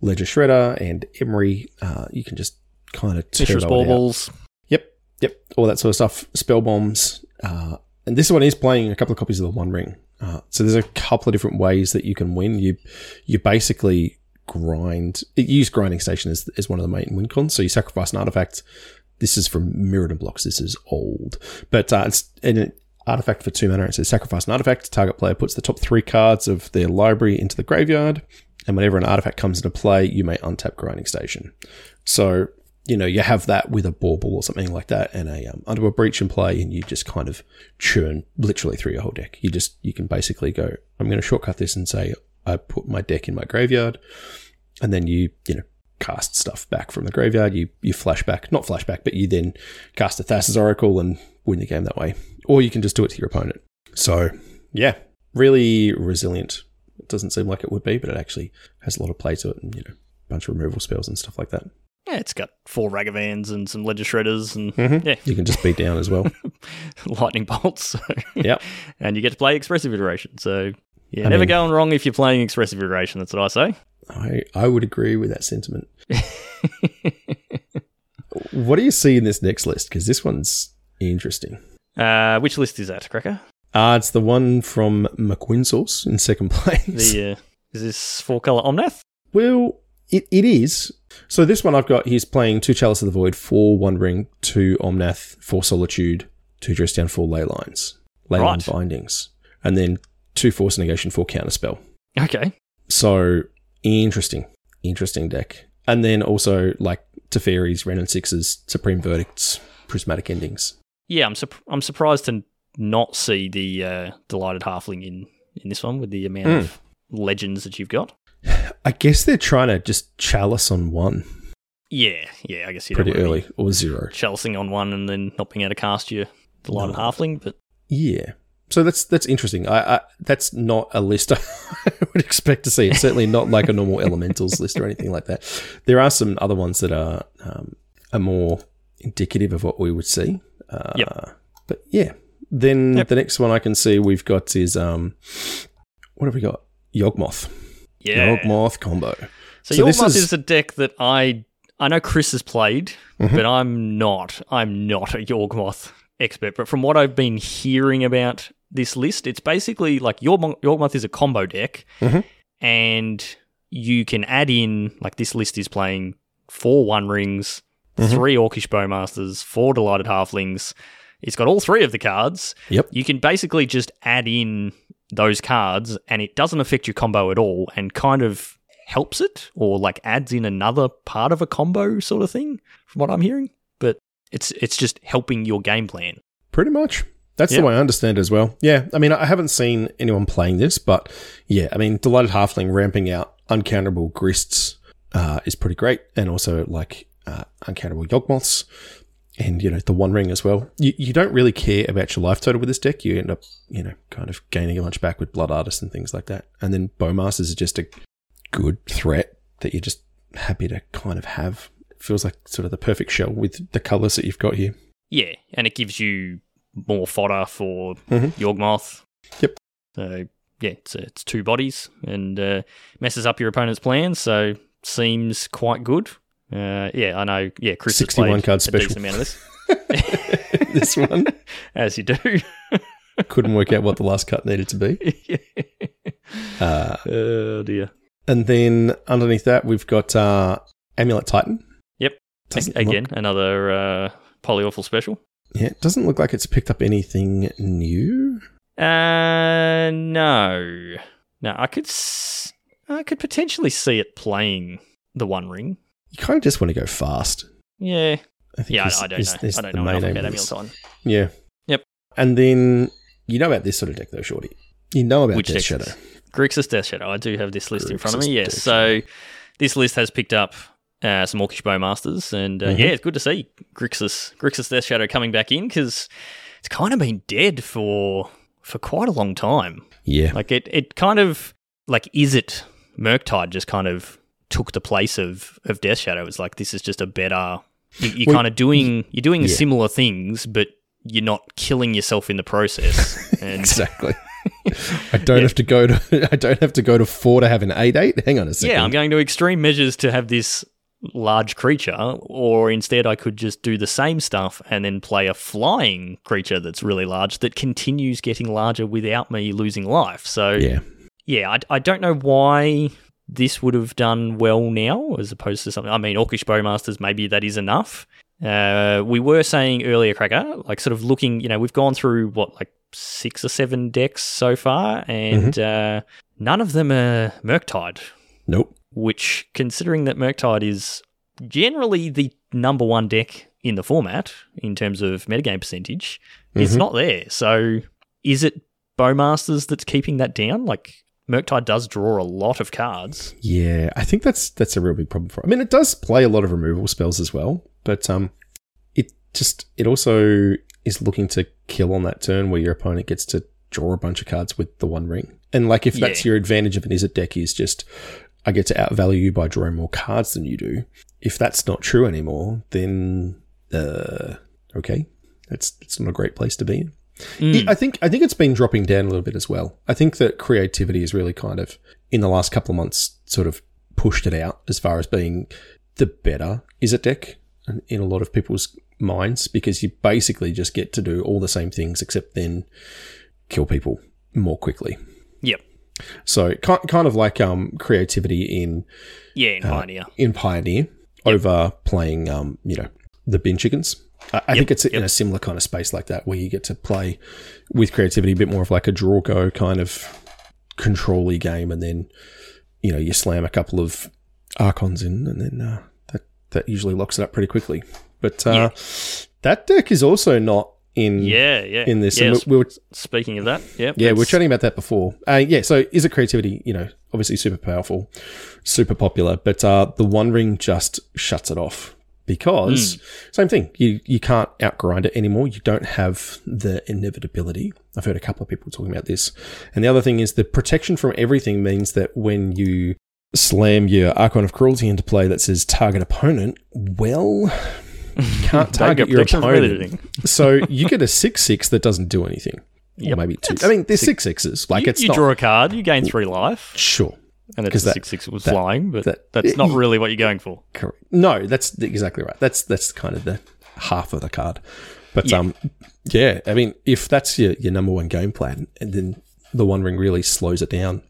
ledger shredder and Emry. Uh, you can just kind of Mishra's Baubles. Yep, yep, all that sort of stuff. Spell bombs, uh, and this one is playing a couple of copies of the One Ring. Uh, so there's a couple of different ways that you can win. You you basically grind. You use grinding station as, as one of the main win cons. So you sacrifice an artifact, this is from Mirrodin blocks. This is old, but uh, it's an artifact for two mana. It says sacrifice an artifact. Target player puts the top three cards of their library into the graveyard, and whenever an artifact comes into play, you may untap grinding station. So you know you have that with a bauble or something like that, and a um, underworld breach in play, and you just kind of churn literally through your whole deck. You just you can basically go. I'm going to shortcut this and say I put my deck in my graveyard, and then you you know cast stuff back from the graveyard. You you flashback, not flashback, but you then cast a Thassa's Oracle and win the game that way. Or you can just do it to your opponent. So yeah, really resilient. It doesn't seem like it would be, but it actually has a lot of play to it, and you know, a bunch of removal spells and stuff like that. Yeah, it's got four Ragavans and some Ledger Shredders, and Mhm. yeah, You can just beat down as well. lightning bolts. So. Yep. and you get to play expressive iteration. So yeah, I never mean- going wrong if you're playing expressive iteration. That's what I say. I I would agree with that sentiment. what do you see in this next list? Because this one's interesting. Uh, which list is that, Cracker? Uh, it's the one from McQuinsource in second place. The uh, is this four color Omnath? Well, it, it is. So this one I've got, he's playing two Chalice of the Void, four One Ring, two Omnath, four Solitude, two Dress Down, four Ley Lines, Leyline Bindings, and then two Force Negation, four Counterspell. Okay. So interesting, interesting deck. And then also like Teferi's, Wrenn and Sixes, Supreme Verdicts, Prismatic Endings. Yeah, I'm sup- I'm surprised to not see the uh, delighted halfling in in this one with the amount Hmm. of legends that you've got. I guess they're trying to just chalice on one Yeah, yeah. I guess you pretty early or zero. chalicing on one and then not being able to cast your delighted No. halfling, but Yeah. So that's that's interesting. I, I that's not a list I would expect to see. It's certainly not like a normal elementals list or anything like that. There are some other ones that are um, are more indicative of what we would see. Uh, Yep. But yeah, then Yep. the next one I can see we've got is um, what have we got? Yawgmoth. yeah. Yawgmoth combo. So, So month is- is... a deck that I I know Chris has played, Mhm. but I'm not. I'm not a Yawgmoth expert. But from what I've been hearing about this list, it's basically like Yawgmoth, Yawgmoth is a combo deck, Mhm. and you can add in like this list is playing four One Rings, Mhm. three Orcish Bowmasters, four Delighted Halflings. It's got all three of the cards. Yep. You can basically just add in those cards and it doesn't affect your combo at all and kind of helps it or like adds in another part of a combo sort of thing from what I'm hearing. But it's it's just helping your game plan. Pretty much. That's the way I understand it as well. Yeah, I mean, I haven't seen anyone playing this, but yeah, I mean, Delighted Halfling ramping out uncountable Grists uh, is pretty great, and also like uh, uncountable Yawgmoths, and you know the One Ring as well. You, you don't really care about your life total with this deck. You end up, you know, kind of gaining a bunch back with Blood Artists and things like that. And then Bowmasters is just a good threat that you're just happy to kind of have. It feels like sort of the perfect shell with the colors that you've got here. Yeah, and it gives you more fodder for Mhm. Yawgmoth. Yep. So yeah, it's it's two bodies and uh, messes up your opponent's plans. So seems quite good. Uh, yeah, I know. Yeah, Chris 61 played card a special. decent amount of this. this one as you do. couldn't work out what the last cut needed to be. Uh, oh dear. and then underneath that, we've got uh, Amulet Titan. Yep. Doesn't Again, look- another uh, Pollywaffle special. Yeah, it doesn't look like it's picked up anything new. Uh, no, no. I could, s- I could potentially see it playing the One Ring. You kind of just want to go fast. Yeah, I think yeah. I, I don't is- know. is I don't know enough about of Amulet this. Titan. Yeah. Yep. And then you know about this sort of deck, though, Shorty. You know about Which Death Shadow. Grixis Death Shadow. I do have this list in front of me. Yes. So this list has picked up uh, some Orcish Bowmasters, and uh, Mhm. yeah, it's good to see Grixis Grixis Death Shadow coming back in because it's kind of been dead for for quite a long time. Yeah. Like it, it kind of like Izzet Murktide just kind of took the place of of Death Shadow. It's like this is just a better. You, you're Well, kind of doing you're doing yeah. similar things, but you're not killing yourself in the process. And Exactly. I don't Yeah. have to go to I don't have to go to four to have an eight eight. Hang on a second. yeah, I'm going to extreme measures to have this large creature, or instead I could just do the same stuff and then play a flying creature that's really large that continues getting larger without me losing life. So yeah. yeah, I, I don't know why this would have done well now as opposed to something. I mean, Orcish Bowmasters, maybe that is enough. Uh, we were saying earlier, Cracker, like sort of looking, you know, we've gone through what, like six or seven decks so far, and uh, none of them are Murktide, Nope. Which, considering that Murktide is generally the number one deck in the format in terms of metagame percentage, it's not there. So is it Bowmasters that's keeping that down? Like, Murktide does draw a lot of cards. Yeah, I think that's that's a real big problem for. I mean, it does play a lot of removal spells as well, but um, it just it also is looking to kill on that turn where your opponent gets to draw a bunch of cards with the one ring. And like, if that's Yeah. your advantage of an Izzet deck, is just I get to outvalue you by drawing more cards than you do. If that's not true anymore, then uh, okay, that's it's not a great place to be in. Mm. I think I think it's been dropping down a little bit as well. I think that creativity is really kind of in the last couple of months sort of pushed it out as far as being the better Izzet deck in- in a lot of people's minds because you basically just get to do all the same things except then kill people more quickly. Yep. So ki- kind of like um, creativity in Yeah, in Pioneer. in Pioneer over playing, um, you know, the bin chickens. I, I think it's in a similar kind of space like that where you get to play with creativity a bit more of like a draw go kind of control game, and then you know you slam a couple of archons in, and then uh, that that usually locks it up pretty quickly. But uh, that deck is also not in Yeah, yeah. in this. Yeah, And we, we were Speaking of that, yep, yeah, we we're chatting about that before. Uh, yeah, so Izzet creativity? You know, obviously super powerful, super popular, but uh, the One Ring just shuts it off because Hmm. same thing. You you can't outgrind it anymore. You don't have the inevitability. I've heard a couple of people talking about this, and the other thing is the protection from everything means that when you slam your Archon of Cruelty into play that says target opponent, well. You can't target your opponent. so you get a six six that doesn't do anything. Or maybe two. I mean, they're six sixes. Like you, it's you not draw a card, you gain three life, sure. and it's 'Cause a that- six six was that- flying, but that- that's not really what you're going for. Correct. No, that's exactly right. That's that's kind of the half of the card. But Yeah. um, yeah. I mean, if that's your your number one game plan, and then the One Ring really slows it down,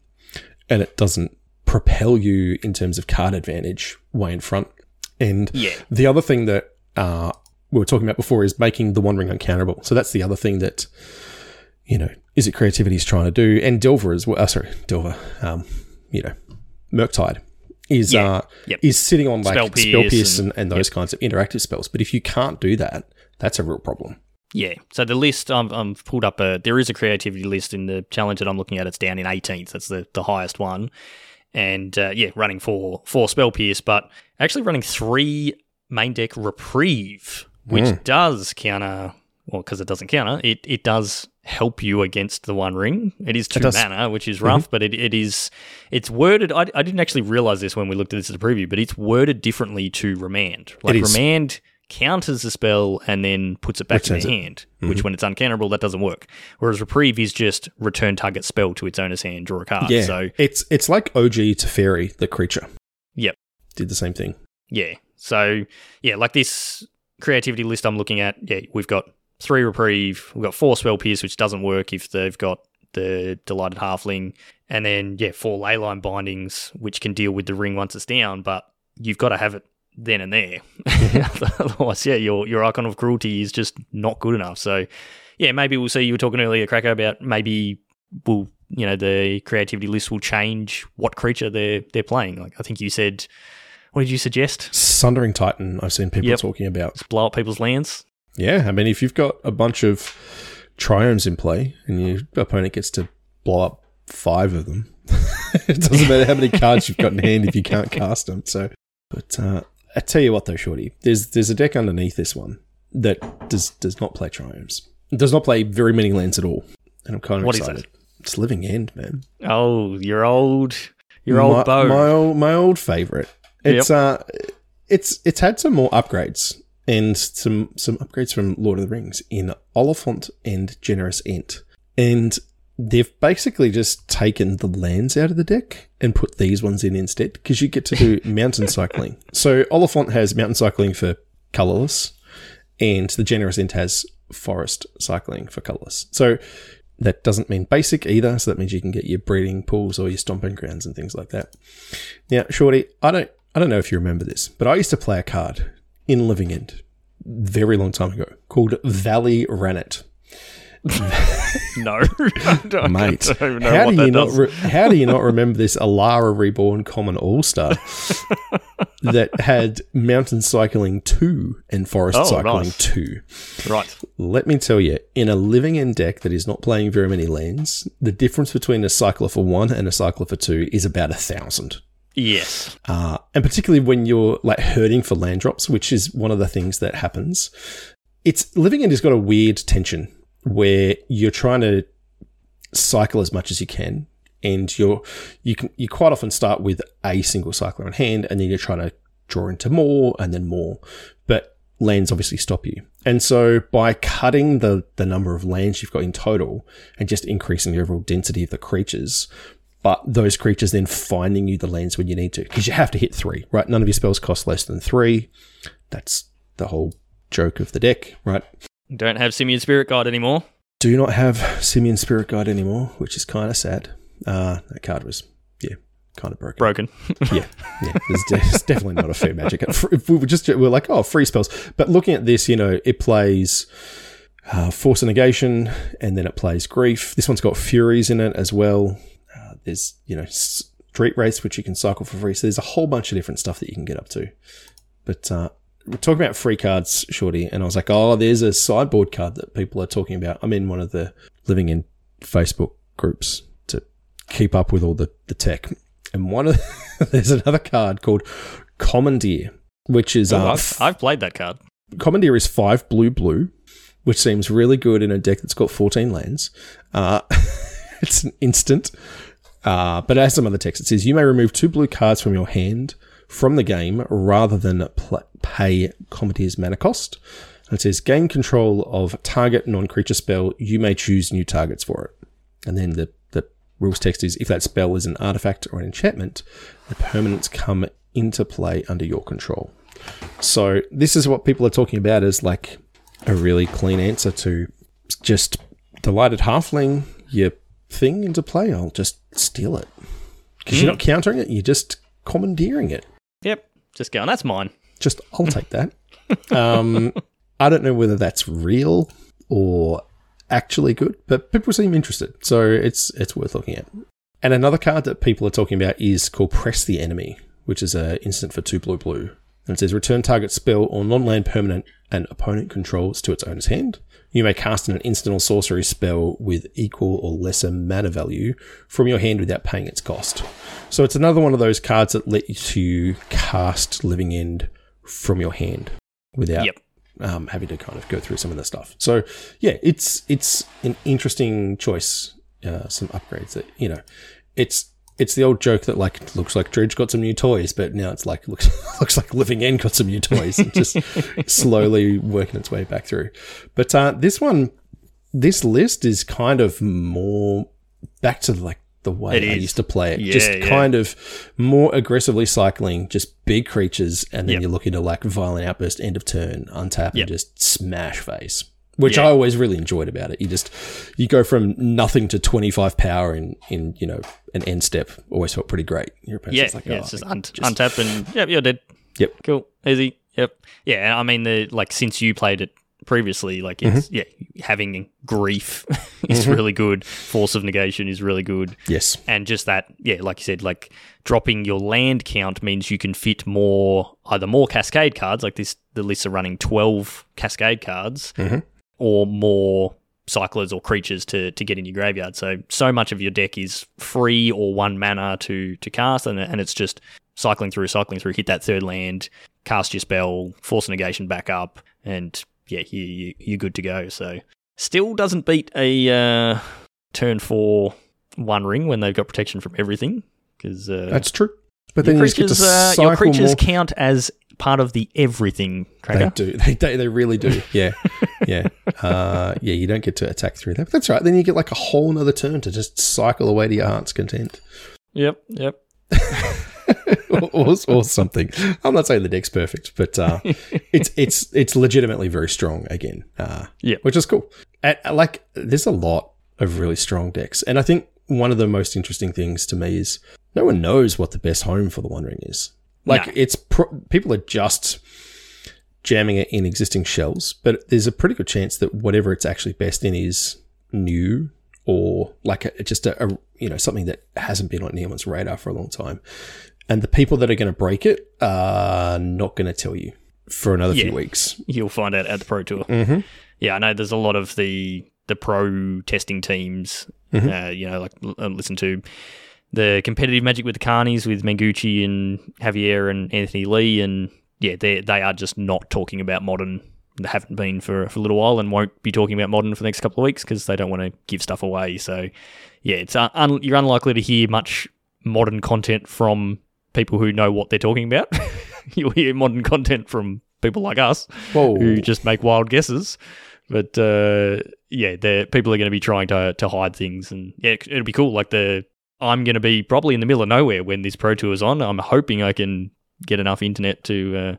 and it doesn't propel you in terms of card advantage way in front. And Yeah. the other thing that uh, we were talking about before is making the One Ring uncountable. So that's the other thing that you know Izzet creativity is trying to do, and Delver as well. Uh, sorry, Delver. Um, you know, Murktide is Yeah. uh Yep. is sitting on like Spell spell pierce pierce, and- and, those kinds of interactive spells. But if you can't do that, that's a real problem. Yeah. So the list, I'm, I'm pulled up a. There is a creativity list in the challenge that I'm looking at. It's down in 18th. That's the the highest one, and uh, yeah, running four four spell pierce, but actually running three main deck reprieve, which Hmm. does counter. Well, because it doesn't counter, it it does help you against the one ring. It is two. Mm-hmm. mana, which is rough, but it, it is it's worded. I, I didn't actually realize this when we looked at this as a preview, but it's worded differently to remand. Like remand counters the spell and then puts it back Returns in it. their hand, which when it's uncounterable, that doesn't work. Whereas reprieve is just return target spell to its owner's hand, draw a card. Yeah, So it's it's like OG Teferi, the creature. Yep. did the same thing. yeah, so yeah, like this creativity list I'm looking at. Yeah, we've got three reprieve, we've got four spell pierce, which doesn't work if they've got the delighted halfling, and then yeah, four leyline bindings, which can deal with the ring once it's down, but you've got to have it then and there. Otherwise, yeah, your your Archon of Cruelty is just not good enough. So yeah, maybe we'll see. You were talking earlier, Cracker, about maybe we'll you know the creativity list will change what creature they're they're playing. Like I think you said, what did you suggest? Sundering Titan, I've seen people Yep. talking about. Just blow up people's lands. Yeah, I mean, if you've got a bunch of triomes in play and your opponent gets to blow up five of them, it doesn't matter how many cards you've got in hand if you can't cast them. So, but uh, I tell you what, though, Shorty, there's there's a deck underneath this one that does does not play triomes. It does not play very many lands at all, and I'm kind of What is excited. It's Living End, man. Oh, your old your old my, bow. My old, my old favorite. It's uh, it's it's had some more upgrades and some some upgrades from Lord of the Rings in Oliphant and Generous Ent, and they've basically just taken the lands out of the deck and put these ones in instead because you get to do mountain cycling. So Oliphant has mountain cycling for colorless, and the Generous Ent has forest cycling for colorless. So that doesn't mean basic either. So that means you can get your breeding pools or your stomping grounds and things like that. Now, Shorty, I don't, I don't know if you remember this, but I used to play a card in Living End very long time ago called Valley Rannet. no, I don't, Mate, I don't even know how do you not re- how do you not remember this Alara Reborn Common All Star that had mountain cycling two and forest Oh, cycling nice. two? right. Let me tell you, in a living end deck that is not playing very many lands, the difference between a cycler for one and a cycler for two is about a thousand. Yes. Uh, and particularly when you're like hurting for land drops, which is one of the things that happens. It's living end has got a weird tension where you're trying to cycle as much as you can, and you're you can you quite often start with a single cycler on hand, and then you're trying to draw into more and then more, but lands obviously stop you. And so by cutting the the number of lands you've got in total and just increasing the overall density of the creatures, but those creatures then finding you the lands when you need to because you have to hit three, right? None of your spells cost less than three. That's the whole joke of the deck, right? Don't have Simian Spirit Guide anymore. Do not have Simian Spirit Guide anymore, which is kind of sad. Uh, that card was, yeah, kind of broken. Broken. yeah, yeah. It's, de- it's definitely not a fair magic. If we were just we're like, oh, free spells. But looking at this, you know, it plays uh, Force of Negation, and then it plays Grief. This one's got Furies in it as well. There's you know Street Race, which you can cycle for free. So there's a whole bunch of different stuff that you can get up to. But uh, we're talking about free cards, Shorty, and I was like, oh, there's a sideboard card that people are talking about. I'm in one of the Living End Facebook groups to keep up with all the, the tech. And one of there's another card called Commandeer, which is Oh, uh, I've, I've played that card. Commandeer is five blue blue, which seems really good in a deck that's got 14 lands. Uh, it's an instant. Uh, but has some other text. It says you may remove two blue cards from your hand from the game rather than pl- pay Commandeer's mana cost. And it says gain control of target non-creature spell. You may choose new targets for it. And then the, the rules text is if that spell is an artifact or an enchantment, the permanents come into play under your control. So this is what people are talking about as like a really clean answer to just delighted halfling your thing into play. I'll just steal it because you're not countering it. You're just commandeering it. Yep. Just going, that's mine. Just I'll take that. Um, I don't know whether that's real or actually good, but people seem interested, so it's it's worth looking at. And another card that people are talking about is called Press the Enemy, which is a instant for two blue blue. And it says return target spell or non-land permanent and opponent controls to its owner's hand. You may cast an instant or sorcery spell with equal or lesser mana value from your hand without paying its cost. So it's another one of those cards that let you cast Living End from your hand without Yep. um, having to kind of go through some of the stuff. So yeah, it's it's an interesting choice. Uh, some upgrades that you know, it's it's the old joke that like looks like Dredge got some new toys, but now it's like looks looks like Living End got some new toys, and just slowly working its way back through. But uh, this one, this list is kind of more back to like the way It I is. used to play it. Yeah, just yeah. kind of more aggressively cycling, just big creatures, and then Yep. you're looking to like violent outburst, end of turn, untap, Yep. and just smash face. Which Yeah. I always really enjoyed about it. You just you go from nothing to twenty five power in in you know an end step. Always felt pretty great. Your Yeah. like, yeah oh, it's just, I un- just- untap and, yep, you're dead. Yep. Cool. Easy. Yep. Yeah. I mean, the like, since you played it previously, like, it's, Mm-hmm. yeah, having grief is really good. Force of negation is really good. yes, and just that yeah like you said like dropping your land count means you can fit more either more cascade cards like this the lists are running 12 cascade cards Mhm. Or more cyclers or creatures to, to get in your graveyard so so much of your deck is free or one mana to to cast and, and it's just cycling through cycling through hit that third land cast your spell force negation back up and yeah you, you, you're good to go so still doesn't beat a uh, turn four one ring when they've got protection from everything because uh, that's true. But your then you to creatures, uh, your creatures more. count as part of the everything They do. They, they they really do. Yeah, yeah, uh, yeah. You don't get to attack through that. But that's right. Then you get like a whole nother turn to just cycle away to your heart's content. Yep, yep. or, or, or something. I'm not saying the deck's perfect, but uh, it's it's it's legitimately very strong again. Uh, Yeah. which is cool. And, uh, like, there's a lot of really strong decks, and I think one of the most interesting things to me is no one knows what the best home for the One Ring is. Like, No. it's pro- people are just jamming it in existing shells, but there's a pretty good chance that whatever it's actually best in is new or like a, just a, a you know something that hasn't been on anyone's radar for a long time. And the people that are going to break it are not going to tell you for another Yeah. few weeks. You'll find out at the Pro Tour. Mm-hmm. Yeah, I know there's a lot of the the pro testing teams. Mhm. Uh, you know, like uh, listen to the competitive Magic with the Carnies with Mengucci and Javier and Anthony Lee, and yeah, they they are just not talking about modern. They haven't been for, for a little while and won't be talking about modern for the next couple of weeks because they don't want to give stuff away. So yeah, it's un- un- you're unlikely to hear much modern content from people who know what they're talking about. You'll hear modern content from people like us Whoa. who just make wild guesses. But uh, yeah, the people are going to be trying to to hide things, and yeah, it'll be cool. Like the I'm going to be probably in the middle of nowhere when this Pro Tour is on. I'm hoping I can get enough internet to uh,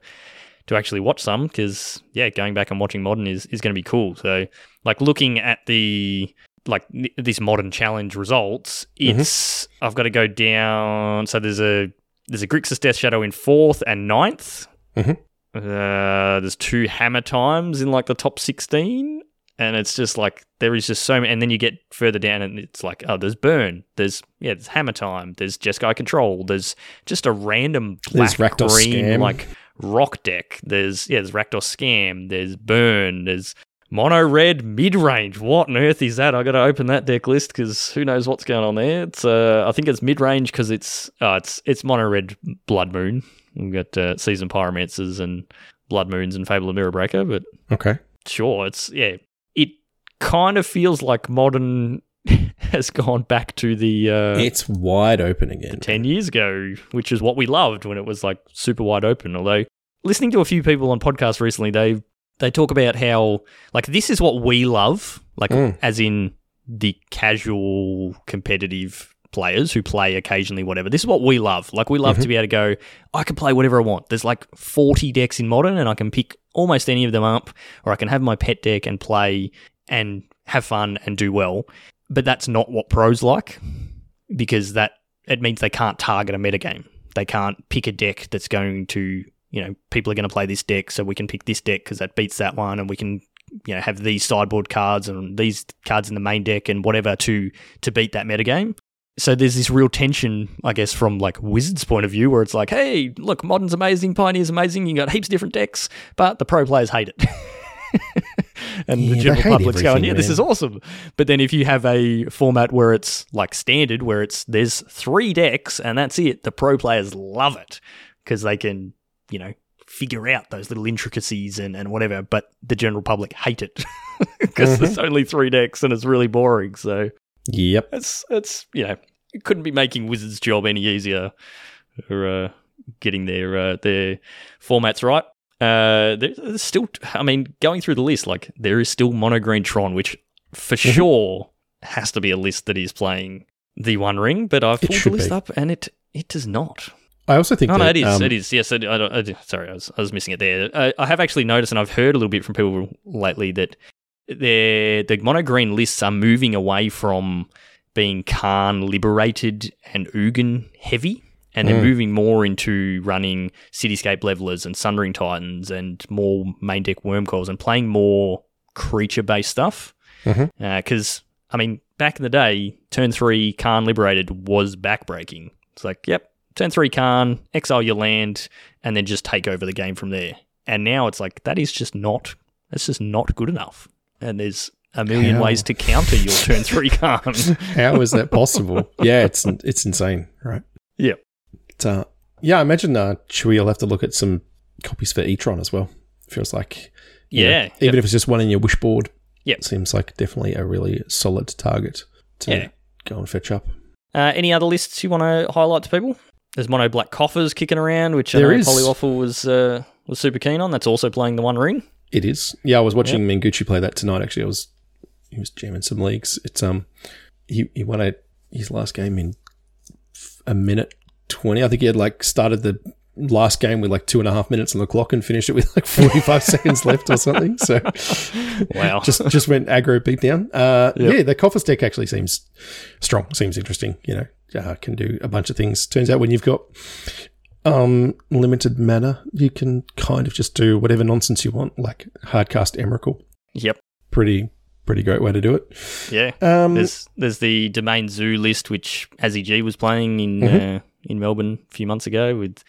to actually watch some because yeah, going back and watching modern is is going to be cool. So like looking at the like this modern challenge results, it's I've got to go down. So there's a there's a Grixis Death Shadow in fourth and ninth. Mhm. Uh, there's two hammer times in like the top 16 and it's just like there is just so many and then you get further down and it's like oh there's burn there's yeah there's hammer time there's jeskai control there's just a random black green Scam. like rock deck. There's yeah there's Rakdos scam there's burn there's mono red mid range what on earth is that? I gotta open that deck list because who knows what's going on there. It's uh i think it's mid range because it's uh it's it's mono red blood moon. We've got uh, season pyromancers and blood moons and fable of mirror breaker but Okay. sure it's yeah kind of feels like modern has gone back to the uh It's wide open again. 10 years ago which is what we loved when it was like super wide open. Although listening to a few people on podcasts recently they they talk about how like this is what we love like Mm. as in the casual competitive players who play occasionally whatever. This is what we love. Like we love to be able to go i can play whatever i want. There's like 40 decks in modern and i can pick almost any of them up or i can have my pet deck and play and have fun and do well but that's not what pros like because that it means they can't target a metagame. They can't pick a deck that's going to, you know, people are going to play this deck, so we can pick this deck because that beats that one, and we can, you know, have these sideboard cards and these cards in the main deck and whatever to to beat that metagame. So there's this real tension, I guess, from like Wizards' point of view, where it's like, hey, look, Modern's amazing, Pioneer's amazing, you got heaps of different decks, but the pro players hate it. and Yeah, the general public's going, yeah, this is awesome. But then if you have a format where it's like standard, where it's there's three decks and that's it, the pro players love it because they can, you know, figure out those little intricacies and, and whatever. But the general public hate it because there's only three decks and it's really boring. So Yep. it's it's you know it couldn't be making Wizards' job any easier or uh, getting their uh, their formats right. Uh, there's still, I mean, going through the list, like there is still Mono Green Tron, which for Mm-hmm. sure has to be a list that is playing the One Ring. But I've pulled the list be. up and it it does not. I also think Oh no, that, it is. um, it is. Yes, I, I, don't- I, sorry, I was, I was missing it there. I, I have actually noticed, and I've heard a little bit from people lately that the the mono green lists are moving away from being Karn Liberated and Ugin heavy, and they're Mm. moving more into running cityscape levelers and sundering titans and more main deck Wurmcoils and playing more creature based stuff. Because I mean, back in the day, turn three Karn Liberated was backbreaking. It's like, yep, turn three Karn, exile your land, and then just take over the game from there. And now it's like that is just not that's just not good enough. And there's a million How? ways to counter your turn three Karn. How is that possible? yeah, it's it's insane, right? Yeah. It's, uh, yeah, I imagine uh, Chewy will have to look at some copies for Etron as well. Feels like, you know, Yeah, even if it's just one in your wish board, Yep. it seems like definitely a really solid target to Yeah. go and fetch up. Uh, any other lists you want to highlight to people? There's Mono Black Coffers kicking around, which There I know is. Pollywaffle was uh, was super keen on. That's also playing the One Ring. It is. Yeah, I was watching Mengucci play that tonight. Actually, I was he was jamming some leagues. It's um he he won a, his last game in a minute twenty. I think he had like started the last game with like two and a half minutes on the clock and finished it with like forty five seconds left or something. So Wow. just just went aggro beatdown. Uh, Yep. Yeah, the Coffers deck actually seems strong. Seems interesting. You know, uh, can do a bunch of things. Turns out when you've got um, limited mana, you can kind of just do whatever nonsense you want, like hardcast Emrakul. Yep. Pretty, pretty great way to do it. Yeah. Um, There's there's the domain zoo list which Azzy G was playing in Mhm. uh, in Melbourne a few months ago with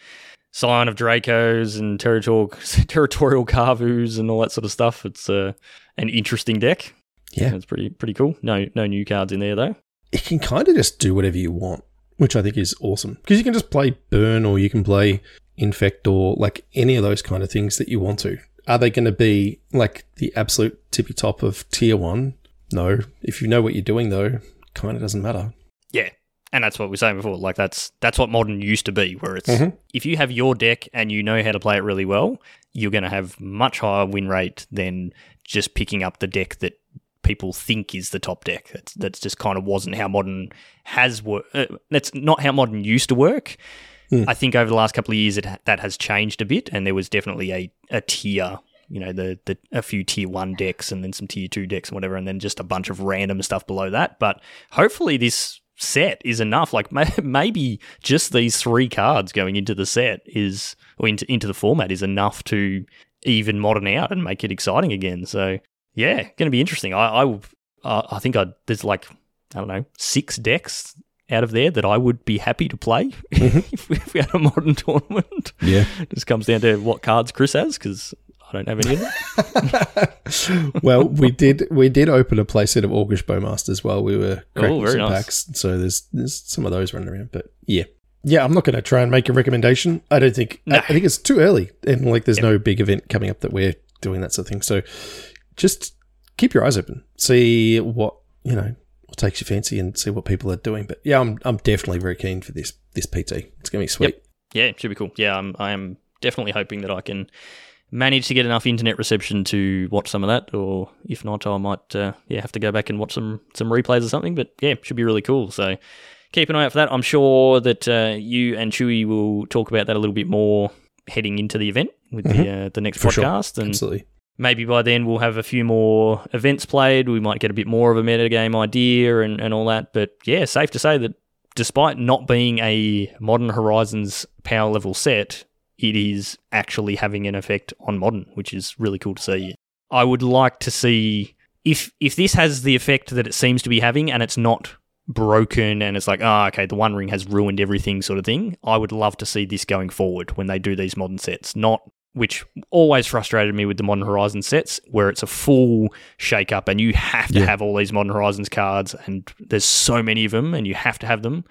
Scion of Dracos and territorial territorial Kavus and all that sort of stuff. It's uh, an interesting deck. Yeah. It's pretty pretty cool. No no new cards in there though. it can kind of just do whatever you want, which I think is awesome. Because you can just play burn or you can play infect or like any of those kind of things that you want to. Are they going to be like the absolute tippy top of tier one? No. If you know what you're doing, though, kind of doesn't matter. Yeah. And that's what we were saying before. Like that's that's what modern used to be, where it's Mhm. if you have your deck and you know how to play it really well, you're going to have much higher win rate than just picking up the deck that people think is the top deck. That's that's just kind of wasn't how modern has worked. Uh, that's not how modern used to work. Hmm. I think over the last couple of years, it that has changed a bit, and there was definitely a a tier. You know, the the a few tier one decks, and then some tier two decks, and whatever, and then just a bunch of random stuff below that. But hopefully, this set is enough. Like maybe just these three cards going into the set is or into into the format is enough to even modern out and make it exciting again. So yeah, going to be interesting. I I, uh, I think I there's like I don't know six decks out of there that I would be happy to play if, we, if we had a modern tournament. Yeah. Just comes down to what cards Chris has because I don't have any of them. well, we did we did open a playset of Orcish Bowmasters while we were oh, cracking Oh, some nice. packs. So there's there's some of those running around. But yeah. Yeah, I'm not going to try and make a recommendation. I don't think. No. I, I think it's too early, and like, there's no big event coming up that we're doing that sort of thing. So, just keep your eyes open, see what you know, what takes your fancy, and see what people are doing. But yeah, I'm I'm definitely very keen for this this PT. It's going to be sweet. Yeah, it should be cool. Yeah, I'm, I am definitely hoping that I can manage to get enough internet reception to watch some of that, or if not, I might uh, yeah have to go back and watch some some replays or something. But yeah, should be really cool. So keep an eye out for that. I'm sure that uh, you and Chewy will talk about that a little bit more heading into the event with the uh, the next Mm-hmm. For sure. podcast, and Absolutely. maybe by then we'll have a few more events played. We might get a bit more of a metagame idea and, and all that. But yeah, safe to say that despite not being a Modern Horizons power level set, it is actually having an effect on Modern, which is really cool to see. I would like to see if if this has the effect that it seems to be having and it's not broken and it's like, oh, okay, the One Ring has ruined everything sort of thing. I would love to see this going forward when they do these modern sets, not which always frustrated me with the Modern Horizons sets, where it's a full shake up and you have to Yeah. have all these Modern Horizons cards, and there's so many of them, and you have to have them.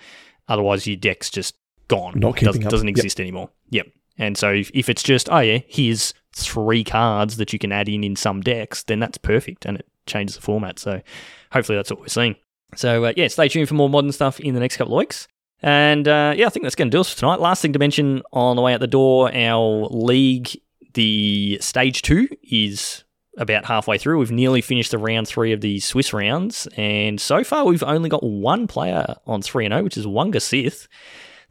Otherwise, your deck's just gone. Not It does, keeping up. doesn't Yep. exist anymore. Yep. And so if, if it's just, oh yeah, here's three cards that you can add in in some decks, then that's perfect, and it changes the format. So hopefully that's what we're seeing. So uh, yeah, stay tuned for more modern stuff in the next couple of weeks. And uh, yeah, I think that's going to do us for tonight. Last thing to mention on the way out the door, our league, the stage two is about halfway through. We've nearly finished the round three of the Swiss rounds, and so far we've only got one player on three and zero, which is Wunga Sith.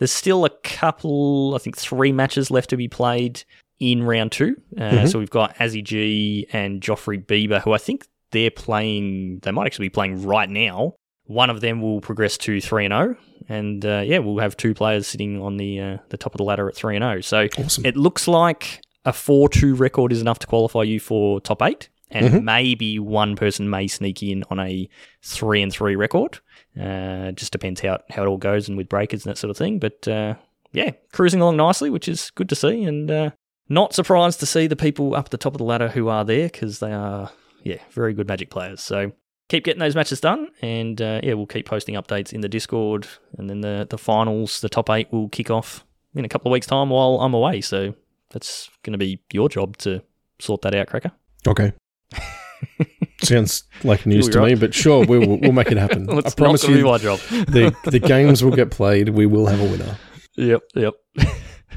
There's still a couple, I think, three matches left to be played in round two. Uh, Mhm. So we've got Azzy G and Joffrey Bieber, who I think they're playing. They might actually be playing right now. One of them will progress to three and zero, and uh, yeah, we'll have two players sitting on the uh, the top of the ladder at three and zero. So Awesome. it looks like a four two record is enough to qualify you for top eight, and Mhm. maybe one person may sneak in on a three and three record. Uh, just depends how how it all goes and with breakers and that sort of thing. But uh, yeah, cruising along nicely, which is good to see, and uh, not surprised to see the people up at the top of the ladder who are there because they are yeah very good Magic players. So keep getting those matches done, and uh, yeah, we'll keep posting updates in the Discord, and then the the finals, the top eight, will kick off in a couple of weeks' time while I'm away. So that's going to be your job to sort that out, Cracker. Okay. Sounds like news to me, but sure, we will, we'll make it happen. I promise not going to you, my job. the the games will get played. We will have a winner. Yep, yep.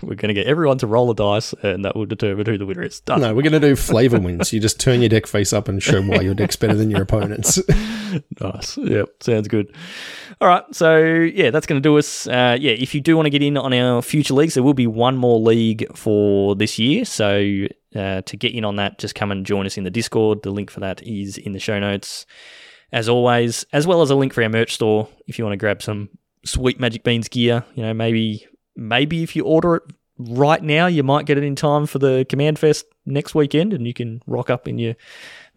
We're going to get everyone to roll a dice, and that will determine who the winner is. Done. No, we're going to do flavor wins. You just turn your deck face up and show why your deck's better than your opponents. nice. Yep, sounds good. All right, so yeah, that's going to do us. Uh, yeah, if you do want to get in on our future leagues, there will be one more league for this year. So uh, to get in on that, just come and join us in the Discord. The link for that is in the show notes, as always, as well as a link for our merch store if you want to grab some sweet Magic Beans gear. You know, maybe maybe if you order it right now you might get it in time for the Command Fest next weekend, and you can rock up in your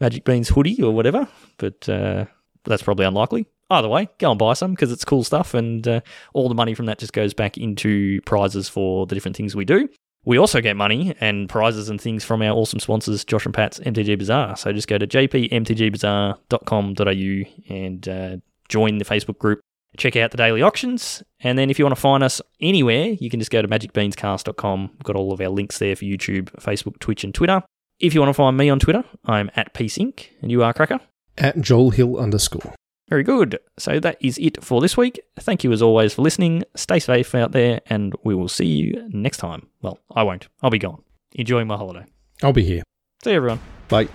Magic Beans hoodie or whatever. But uh, that's probably unlikely. Either way, go and buy some because it's cool stuff, and uh, all the money from that just goes back into prizes for the different things we do. We also get money and prizes and things from our awesome sponsors, Josh and Pat's MTG Bazaar. So just go to jpmtgbazaar.com.au and uh, join the Facebook group. Check out the daily auctions. And then if you want to find us anywhere, you can just go to magicbeanscast.com. We've got all of our links there for YouTube, Facebook, Twitch, and Twitter. If you want to find me on Twitter, I'm at Piece Inc. And you are Cracker? At Joel Hill underscore. Very good. So that is it for this week. Thank you as always for listening. Stay safe out there, and we will see you next time. Well, I won't. I'll be gone. Enjoying my holiday. I'll be here. See you, everyone. Bye.